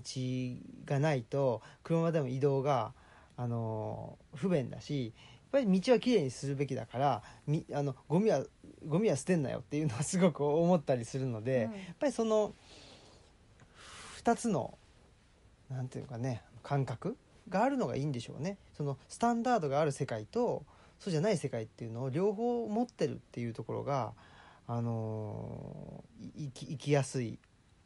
がないと車でも移動があの不便だしぱり道はきれいにするべきだからみあのゴミはゴミは捨てんなよっていうのはすごく思ったりするので、うん。やっぱりその2つのなんていうかね感覚があるのがいいんでしょうね。そのスタンダードがある世界とそうじゃない世界っていうのを両方持ってるっていうところが、あのーい生き生きやすい、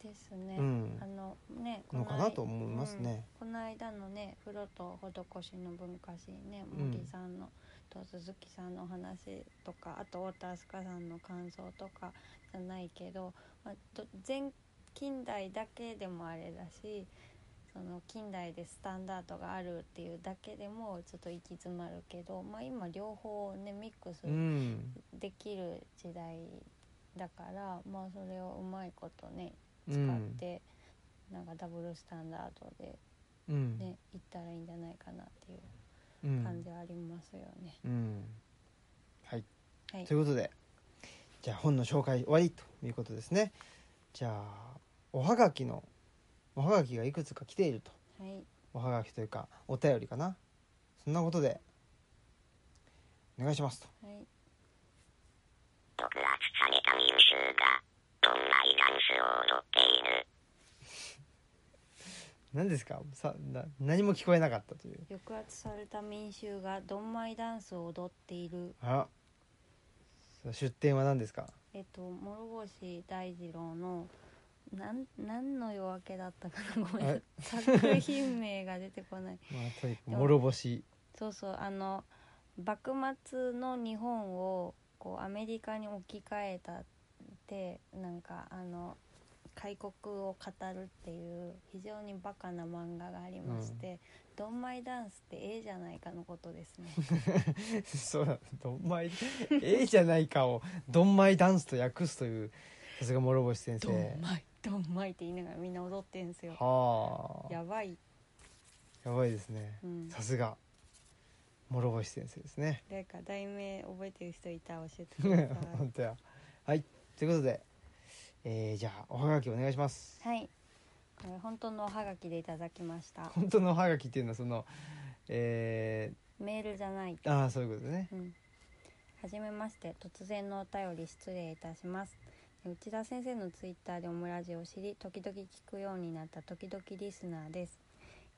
ですね、うん。あのねのかなと思いますね。うん。この間のね風呂と施しの文化史ねうん。茂木さんの、と鈴木さんのお話とかあと太田明日香さんの感想とかじゃないけど、まあ、ど前近代だけでもあれだしその近代でスタンダードがあるっていうだけでもちょっと行き詰まるけど、まあ、今両方ねミックスうん。できる時代だから、まあそれをうまいことね使うん。って、なんかダブルスタンダードでうん。ね行ったらいいんじゃないかなっていううん。感じはありますよね。うん。はい。はい。ということでじゃあ本の紹介終わりということですね。じゃあおはがきのおはがきがいくつか来ていると。はい。おはがきというかお便りかな。そんなことでお願いしますと。はいどんなダンスを踊っている？何ですか？さな何も聞こえなかったという。抑圧された民衆がドンマイダンスを踊っている？あら。さあ出典は何ですか？えっと諸星大二郎のなん何の夜明けだったかな？ごめあん作品名が出てこない。[laughs] まあとにかく諸星。そうそうあの幕末の日本をこうアメリカに置き換えたってなんかあの開国を語るっていう非常にバカな漫画がありまして「ドンマイダンスってええじゃないか」のことですね。[laughs] そうだどんまいええじゃないかをどんまいダンスと訳すというさすが諸星先ド生ンマイドンマイって言いながらみんな踊ってんすよ。はあ。やばい、やばいですね。うん、さすが諸星先生ですね。誰か題名覚えてる人いたら教えてください。[laughs] 本当や。はいということで、えーじゃあおはがきお願いします。はい、これ本当のおはがきでいただきました。本当のおはがきっていうのはそのえメールじゃない。ー、ああそういうことね。うん、はじめまして突然のお便り失礼いたします。内田先生のツイッターでオムラジを知り時々聞くようになった時々リスナーです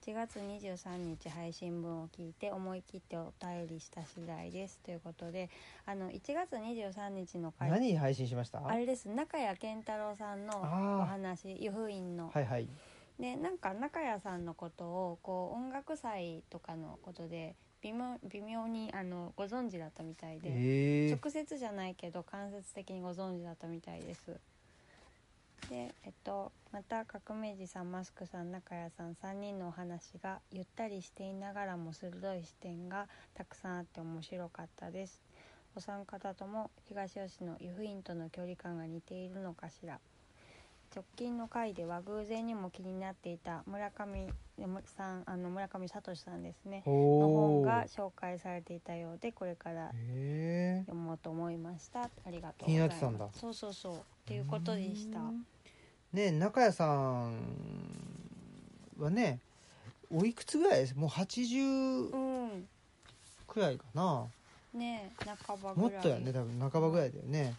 1月23日配信分を聞いて思い切ってお便りした次第です。ということであの1月23日の回何配信しました？あれです。中谷健太郎さんのお話湯布院の。はいはい。でなんか中谷さんのことをこう音楽祭とかのことで微妙微妙にあのご存知だったみたいで、えー、直接じゃないけど間接的にご存知だったみたいですでえっとまた革命児さんマスクさん中谷さん3人のお話がゆったりしていながらも鋭い視点がたくさんあって面白かったです。お三方とも東吉野湯布院との距離感が似ているのかしら。直近の回では偶然にも気になっていた村上さんあの村上聡さんですね。の本が紹介されていたようでこれから読もうと思いました。ありがとうございます。ってたんだ。そうそうそう。っていうことでしたね中谷さんはねおいくつぐらいです？もう80うん。くらいかな。ねえ半ばぐらい。もっとやね多分。半ばぐらいだよね。やっ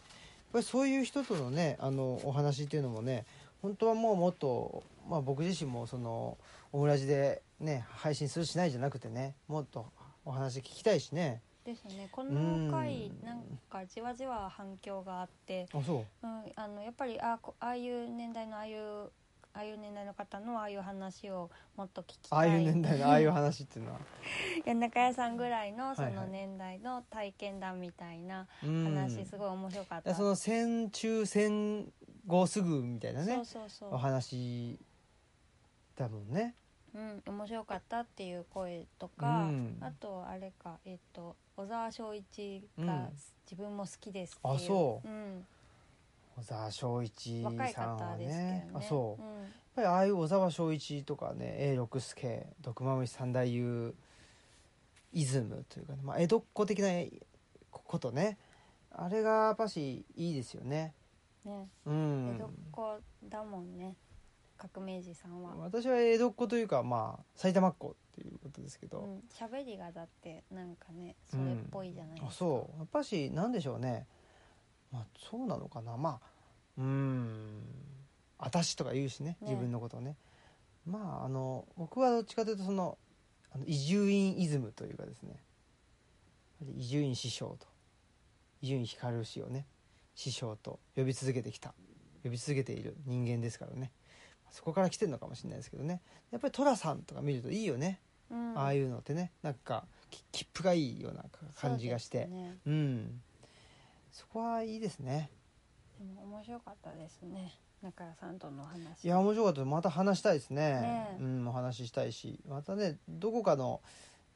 ぱりそういう人とのねあのお話っていうのもね本当はもうもっと、まあ、僕自身もそのオムラジでね配信するしないじゃなくてねもっとお話聞きたいしねですね。こうん。の回なんかじわじわ反響があって、あそう。うん、あのやっぱりあこああいう年代のああいうああいう年代の方のああいう話をもっと聞きたい。ああいう年代のああいう話っていうのは、[laughs] いや中谷さんぐらいのその年代の体験談みたいなうん。話すごい面白かった、その戦中戦後すぐみたいなね。お話だもんね。うん、面白かったっていう声とか、うん。あとあれかえっ、と小沢昭一うん。が自分も好きですっていう、あそう。うん、小沢昭一さんは方ですけどね。ねあそう、やっんぱりああいう小沢昭一とかね永六輔毒まむし三大優イズムというかね、まあ、江戸っ子的なことね。あれがやっぱしいいですよね。ね。うん。江戸っ子だもんね。革命児さんは。私は江戸っ子というかまあ埼玉っ子っていうことですけど、うん喋りがだってなんかねそれっぽいじゃないですか、あそう。やっぱしなんでしょうね。まあそうなのかな。まあうーん「あたし」とか言うしねね。自分のことをね。まああの僕はどっちかというとそのあの伊集院イズムというかですね。伊集院師匠と伊集院光氏をね。師匠と呼び続けてきた。呼び続けている人間ですからね。そこから来てるのかもしれないですけどね。やっぱり寅さんとか見るといいよね、うん、ああいうのってねなんかき切符がいいような感じがして。ね。うん。そこはいいですね。でも面白かったですね。中谷さんとのお話。いや面白かったまた話したいですね。ねえ。うんお話ししたいし。またねどこかの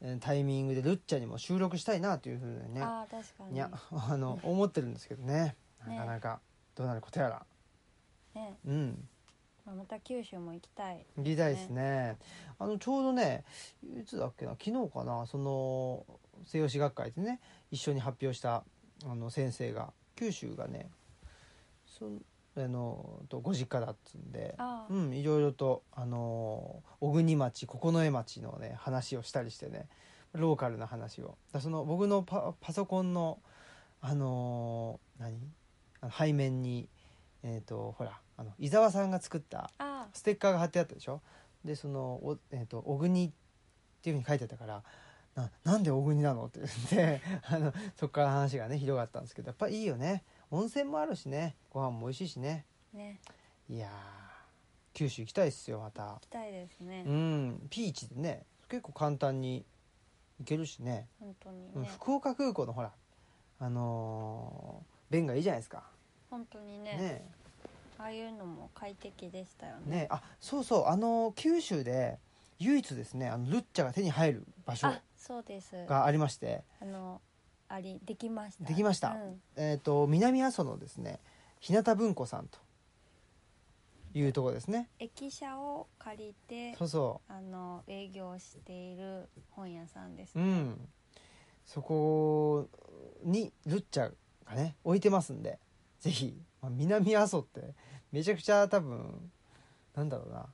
えータイミングでルッチャにも収録したいなというふうにね。ああ確かに。いやあの思ってるんですけどね。[laughs] なかなかどうなることやら。ね。うんまあまた九州も行きたい。行きたいですね。あのちょうどねいつだっけな昨日かなその西洋史学会でね一緒に発表したあの先生が九州がねそあのとご実家だっつんでうんいろいろとあの小国町九重町のね話をしたりしてねローカルな話を。だその僕のパパソコンのあの何？あの背面にえっ、とほらあの伊沢さんが作ったあステッカーが貼ってあったでしょ？でそのお、えー、と小国っていうふうに書いてあったからななんで小国なの？って言ってあのそこから話がね広がったんですけどやっぱいいよね。温泉もあるしね。ご飯も美味しいしね。あね。いやー九州行きたいっすよまた。行きたいですね、うん。ピーチでね結構簡単に行けるしね。本当にうんね福岡空港のほらあのー便がいいじゃないですか。本当にね。ねああいうのも快適でしたよね。ねあそうそうあの九州で唯一ですねあのルッチャが手に入る場所あそうです。がありまして。あのありできました。できました。うん。えー、と南阿蘇のですね日向文庫さんというところですね。駅舎を借りてそうそあの営業している本屋さんです。ううん。そこにルッチャがね置いてますんでぜひ、まあ、南阿蘇ってめちゃくちゃ多分なんだろうな。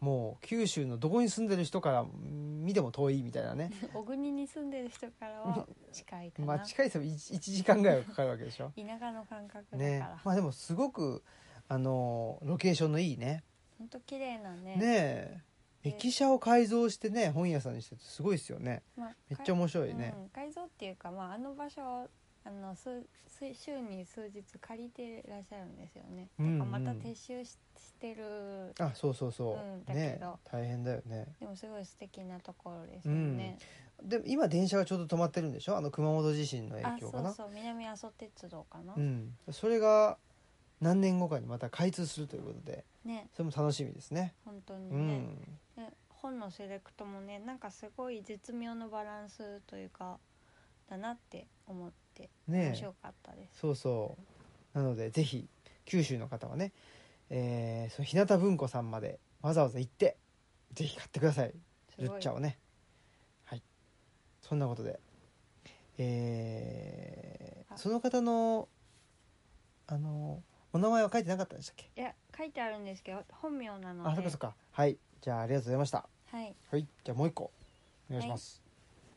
もう九州のどこに住んでる人から見ても遠いみたいなね。[laughs] 小国に住んでる人からは近いかな、[laughs] まあ近い人も 1, 時間ぐらいはかかるわけでしょ。田舎の感覚だから、ね。まあでもすごくあのロケーションのいいね。本当綺麗なね。ねえ。駅舎を改造してね本屋さんにしててすごいですよね。まあめっちゃ面白いね。うん、改造っていうか、まあ、あの場所をあの数数週に数日借りてらっしゃるんですよね、うんうん。だからまた撤収ししてる。あそうそうそう、うんだけねど大変だよね。でもすごい素敵なところですよね、でも今電車がちょうど止まってるんでしょ？あの熊本地震のあ影響かな？そうそう。南阿蘇鉄道かな、うん。それが何年後かにまた開通するということで。ね。それも楽しみですね。本当にうね、ん。ね本のセレクトもねなんかすごい絶妙のバランスというかだなって思ってねえ。面白かったです、そうそう。なのでぜひ九州の方はね、えー、その日向文庫さんまでわざわざ行ってぜひ買ってください。ルッチャをね。はい。そんなことで。えーあ。その方のあのお名前は書いてなかったんでしたっけ？いや書いてあるんですけど本名なので。あそっかそっか。はい。じゃあありがとうございました。はい。はい。じゃあもう一個。お願いします、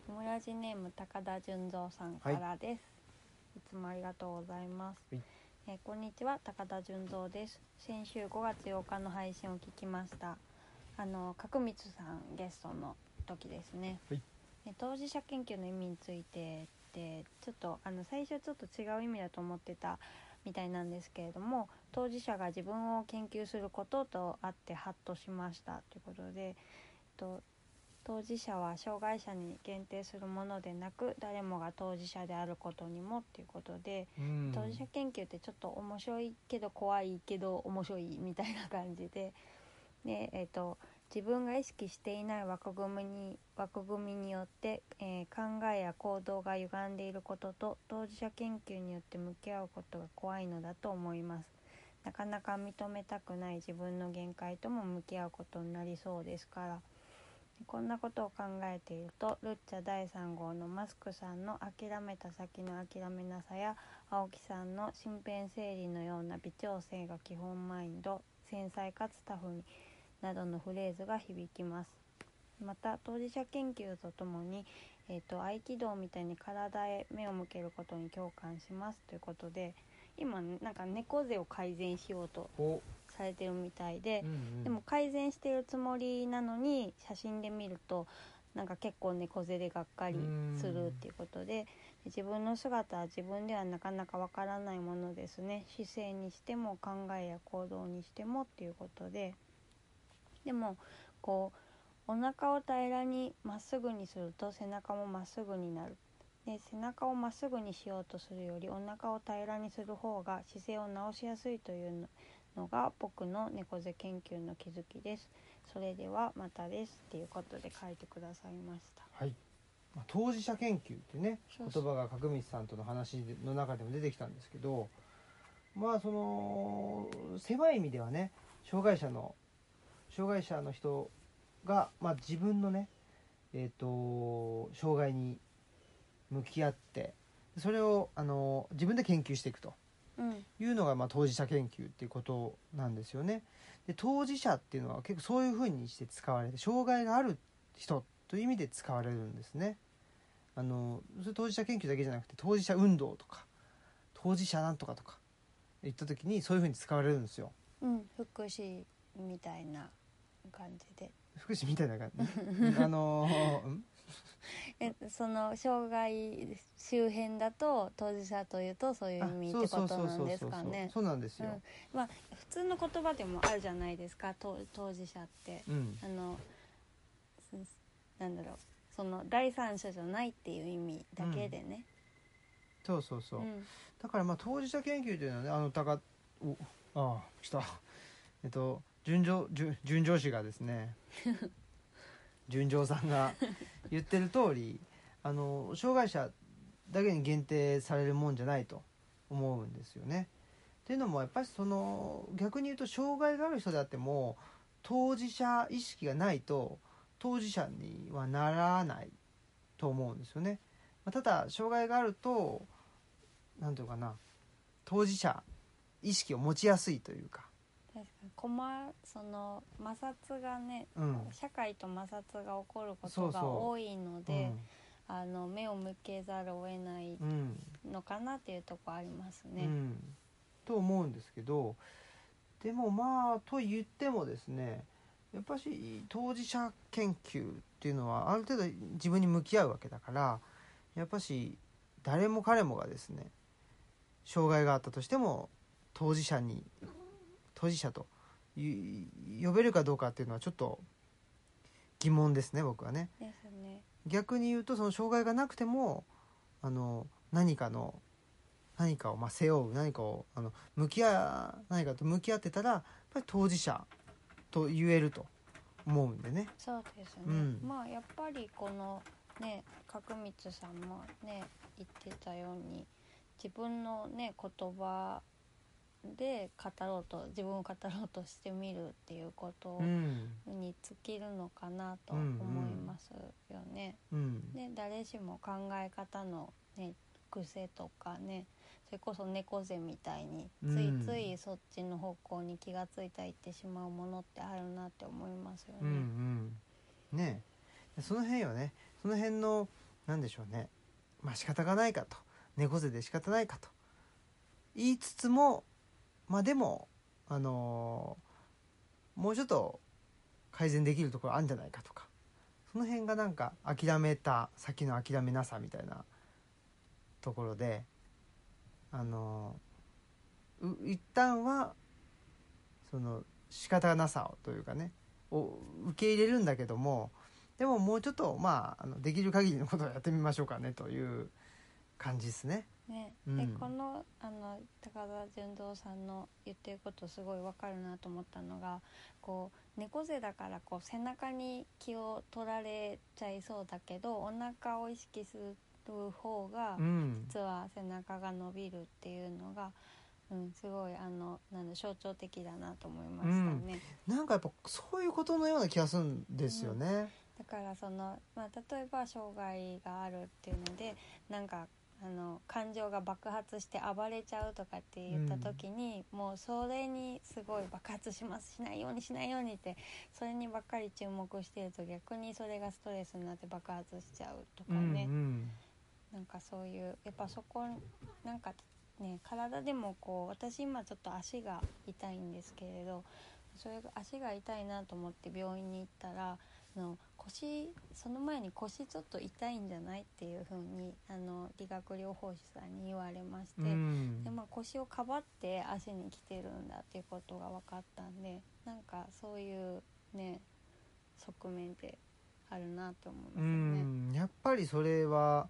村地ネーム高田純三さんからです、い、つもありがとうございます、はい。えーこんにちは高田純三です。先週5月8日の配信を聞きました。あの角光さんゲストの時ですね、はい。え当事者研究の意味についてでちょっとあの最初ちょっと違う意味だと思ってたみたいなんですけれども当事者が自分を研究することとあってハッとしましたということで、えっと、当事者は障害者に限定するものでなく誰もが当事者であることにもっていうことでうん。当事者研究ってちょっと面白いけど怖いけど面白いみたいな感じでで、えっと自分が意識していない枠組みに枠組みによって、えー考えや行動が歪んでいることと当事者研究によって向き合うことが怖いのだと思います。なかなか認めたくない自分の限界とも向き合うことになりそうですからこんなことを考えているとルッチャ第3号のマスクさんの諦めた先の諦めなさや青木さんの身辺整理のような微調整が基本マインド繊細かつタフになどのフレーズが響きます。また当事者研究とともに、えー、と合気道みたいに体へ目を向けることに共感しますということで今なんか猫背を改善しようとお。されてるみたいでう、んうん。でも改善してるつもりなのに写真で見るとなんか結構猫背でがっかりするっていうことで自分の姿は自分ではなかなかわからないものですね。姿勢にしても考えや行動にしてもっていうことで。でもこうお腹を平らにまっすぐにすると背中もまっすぐになるで背中をまっすぐにしようとするよりお腹を平らにする方が姿勢を直しやすいというのが僕の猫背研究の気づきです。それではまたですっていうことで書いてくださいました。はい。まあ当事者研究ってね言葉が角道さんとの話の中でも出てきたんですけどまあその狭い意味ではね障害者の障害者の人が、まあ、自分のねえっ、と障害に向き合ってそれをあの自分で研究していくとうんいうのが、まあ、当事者研究っていうことなんですよね。で当事者っていうのは結構そういうふうにして使われて障害がある人という意味で使われるんですね。あのそれ当事者研究だけじゃなくて当事者運動とか当事者なんとかとか言った時にそういうふうに使われるんですよ。うん福祉みたいな感じで福祉みたいな感じ？[laughs] あの [laughs] その障害周辺だと当事者というとそういう意味あってことなんですかね。そうなんですよ。まあ普通の言葉でもあるじゃないですか当当事者って。うん、あのすなんだろう。その第三者じゃないっていう意味だけでね、そうそうそう。う。ん。だからまあ当事者研究というのはねあの高おああ来た。えっと純情純純情氏がですね [laughs] 純情さんが言ってる通り [laughs] あの障害者だけに限定されるもんじゃないと思うんですよね。っていうのもやっぱりその逆に言うと障害がある人であっても当事者意識がないと当事者にはならないと思うんですよね。まあただ障害があるとなんていうのかな当事者意識を持ちやすいというか、困その摩擦がねうん。社会と摩擦が起こることが多いのであの目を向けざるを得ないのかなっていうところありますね。うん、と思うんですけどでもまあと言ってもですねやっぱし当事者研究っていうのはある程度自分に向き合うわけだからやっぱし誰も彼もがですね障害があったとしても当事者に当事者とい呼べるかどうかっていうのはちょっと疑問ですね僕はね。ですね。逆に言うとその障害がなくてもあの何かの何かをまあ背負う何かをあの向き合何かと向き合ってたらやっぱり当事者と言えると思うんでね。そうですね。うんまあやっぱりこのね角光さんもね言ってたように自分のね言葉で語ろうと自分を語ろうとしてみるっていうことうん。に尽きるのかなと思いますよね。うん。ね誰しも考え方のね癖とかねそれこそ猫背みたいについついそっちの方向に気がついたいってしまうものってあるなって思いますよね。うんうん。ね。えその辺よね。その辺のなんでしょうね。まあ仕方がないかと。猫背で仕方ないかと。言いつつもまあでもあのーもうちょっと改善できるところあるんじゃないかとかその辺がなんか諦めた先の諦めなさみたいなところであのう一旦はその仕方なさというかねを受け入れるんだけどもでももうちょっとまああのできる限りのことをやってみましょうかねという感じですね。ね、うん。でこのあの高田純三さんの言ってることすごいわかるなと思ったのがこう猫背だからこう背中に気を取られちゃいそうだけどお腹を意識する方がうん、実は背中が伸びるっていうのが、うん、すごいあのなんだ象徴的だなと思いましたね。なんかやっぱそういうことのような気がするんですよね。だからその、まあ、例えば障害があるっていうのでなんかあの感情が爆発して暴れちゃうとかって言った時に、もうそれにすごい爆発しますしないようにしないようにってそれにばっかり注目してると逆にそれがストレスになって爆発しちゃうとかね、うん。なんかそういうやっぱそこなんかね体でもこう私今ちょっと足が痛いんですけれどそれが足が痛いなと思って病院に行ったらあの腰その前に腰ちょっと痛いんじゃないっていう風にあの理学療法士さんに言われまして、うん。うんでまあ、腰をかばって足に来てるんだっていうことが分かったんでなんかそういうね側面であるなと思いますね。ん。やっぱりそれは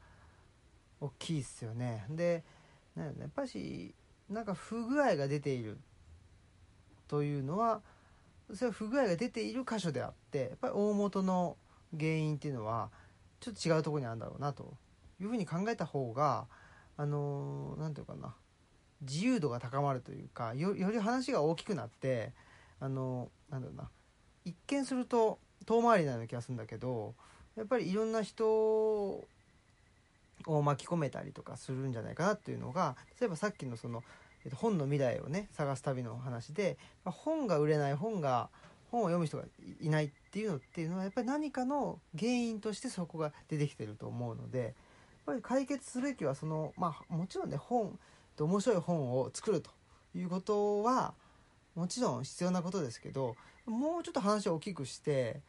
大きいっすよね。でやっぱしなんか不具合が出ているというのはそれは不具合が出ている箇所であってやっぱり大元の原因っていうのはちょっと違うところにあるんだろうなというふうに考えた方があのなんていうかな自由度が高まるというかより話が大きくなってあのなんだろうな一見すると遠回りなような気がするんだけどやっぱりいろんな人を巻き込めたりとかするんじゃないかなっていうのが例えばさっきのその、っと、本の未来をね探す旅の話でま本が売れない本が本を読む人がいないっていうのっていうのはやっぱり何かの原因としてそこが出てきてると思うのでやっぱり解決すべきはそのまあもちろんね本面白い本を作るということはもちろん必要なことですけどもうちょっと話を大きくして、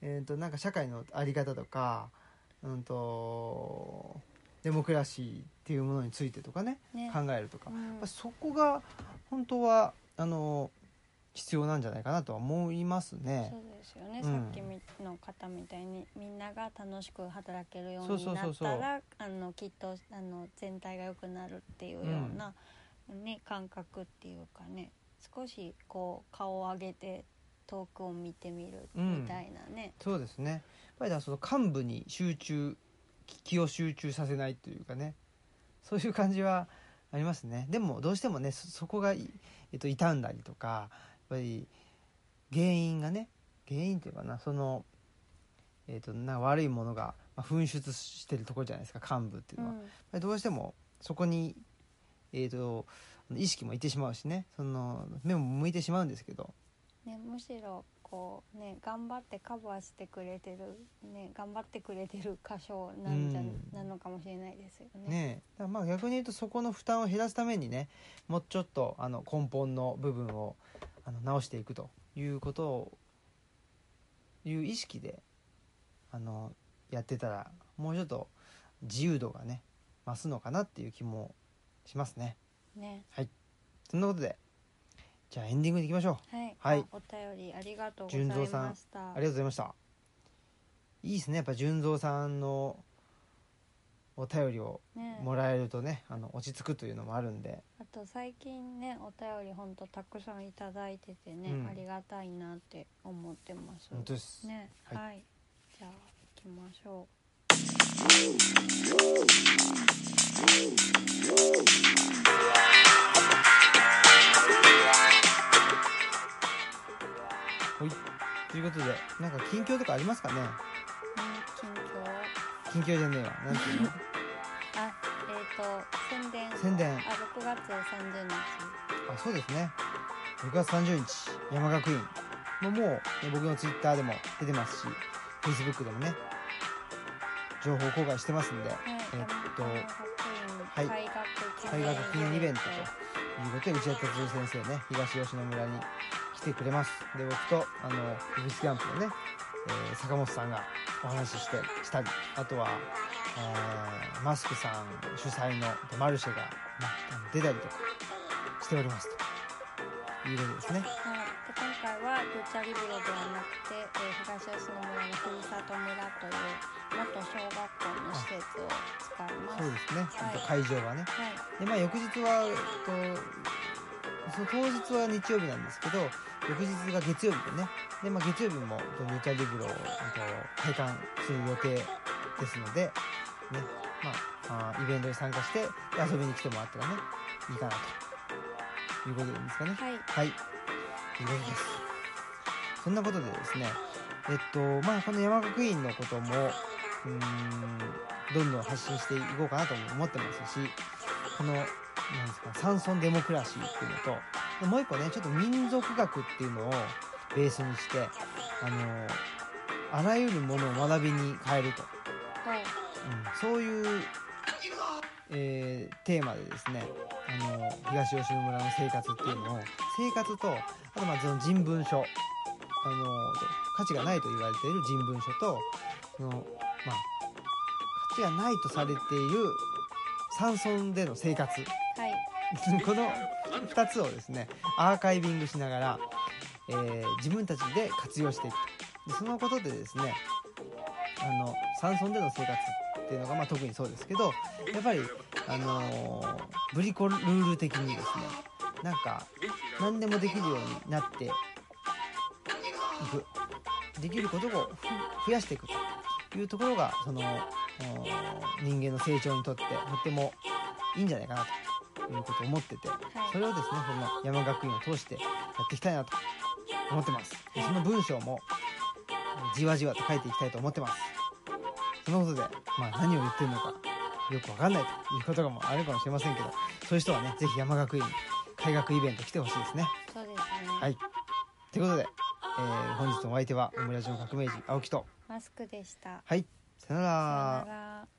えー、となんか社会の在り方とか、うん、とデモクラシーっていうものについてとかねね。考えるとか、うん。そこが本当はあの必要なんじゃないかなとは思いますね。そう。ですよね、うん。さっきみの方みたいにみんなが楽しく働けるようになったらきっとあの全体が良くなるっていうような、ね、感覚っていうかね少しこう顔を上げて遠くを見てみるみたいなね、そうですね。やっぱりその幹部に集中気気を集中させないというかね。そういう感じはありますね。でもどうしてもねそそこがい、えっと、傷んだりとかやっぱり原因がね原因っていうかなその、えっと、なんか悪いものがまあ噴出してるところじゃないですか幹部っていうのは、やっぱりどうしてもそこに、えっと意識もいってしまうしねその目も向いてしまうんですけど。ね、むしろこうね頑張ってカバーしてくれてるね頑張ってくれてる箇所なんじゃ、うんなのかもしれないですよね。ねえだからまあ逆に言うとそこの負担を減らすためにねもうちょっとあの根本の部分をあの直していくということをいう意識であのやってたらもうちょっと自由度がね増すのかなっていう気もしますね。ねそんなことでじゃあエンディングに行きましょう。はい、はいあお便りありがとうございま純三さした。ありがとうございました。いいですねやっぱ純三さんのお便りをねもらえるとねあの落ち着くというのもあるんで。あと最近ねお便りほんとたくさんいただいててね、うんありがたいなって思ってます。本当です。ねはいはい、じゃあ行きましょはい。ということで、なんか近況とかありますかね？近況近況じゃねえわ。なんていうの？[laughs] あえっ、と宣伝宣伝あ6月30日あ、そうですね。6月30日、山学院。もうもう、ね僕のツイッターでも出てますし、Facebook でもね、情報公開してますんで、はい、えっと山はい学院開開学学記念イベントということで、内田哲郎先生ね、東吉野村に来てくれます。で、僕と、あの、ビブスキャンプのね、えー坂本さんがお話しして、したり、あとは、えーマスクさん主催のマルシェが、ね、出たりとかしておりますと。いうことですね。今回はルチャリブロではなくて、えー東吉野村のふるさと村という元小学校の施設を使います。そうですね、はい。会場はね。はい、でまあ翌日は、と、その当日は日曜日なんですけど翌日が月曜日でね。で、まあ、月曜日もえっとルチャリブロをえっと開館する予定ですので、ね。まあ、あーイベントに参加してで遊びに来てもらったらねいいかなということでいいんですかね。はい、はい。ということです。そんなことでですねえっとまあこの山学院のこともうーんどんどん発信していこうかなとも思ってますしこのなんですか山村デモクラシーっていうのとでもう一個ねちょっと民族学っていうのをベースにしてあのあらゆるものを学びに変えると、はい、うん、そういう、えーテーマでですねあの東吉野村の生活っていうのを生活とあとまあその人文書あの価値がないと言われている人文書とその、まあ、価値がないとされている山村での生活。はい、[laughs] この2つをですねアーカイビングしながら、えー自分たちで活用していく。でそのことでですねあの山村での生活っていうのが、まあ、特にそうですけどやっぱり、あのーブリコルール的にですねなんか何でもできるようになっていく。できることを増やしていくというところがその人間の成長にとってとってもいいんじゃないかなと。いうことを思っててはい。それをですねこの山学院を通してやっていきたいなと思ってます。でその文章もえーじわじわと書いていきたいと思ってます。そのことで、まあ、何を言ってるのかよくわかんないということもあるかもしれませんけどそういう人はねぜひ山学院開学イベント来てほしいですね。そうですね。はい。ということで、えー本日のお相手はオムラジオ革命児青木と。マスクでした。はい。さよなら。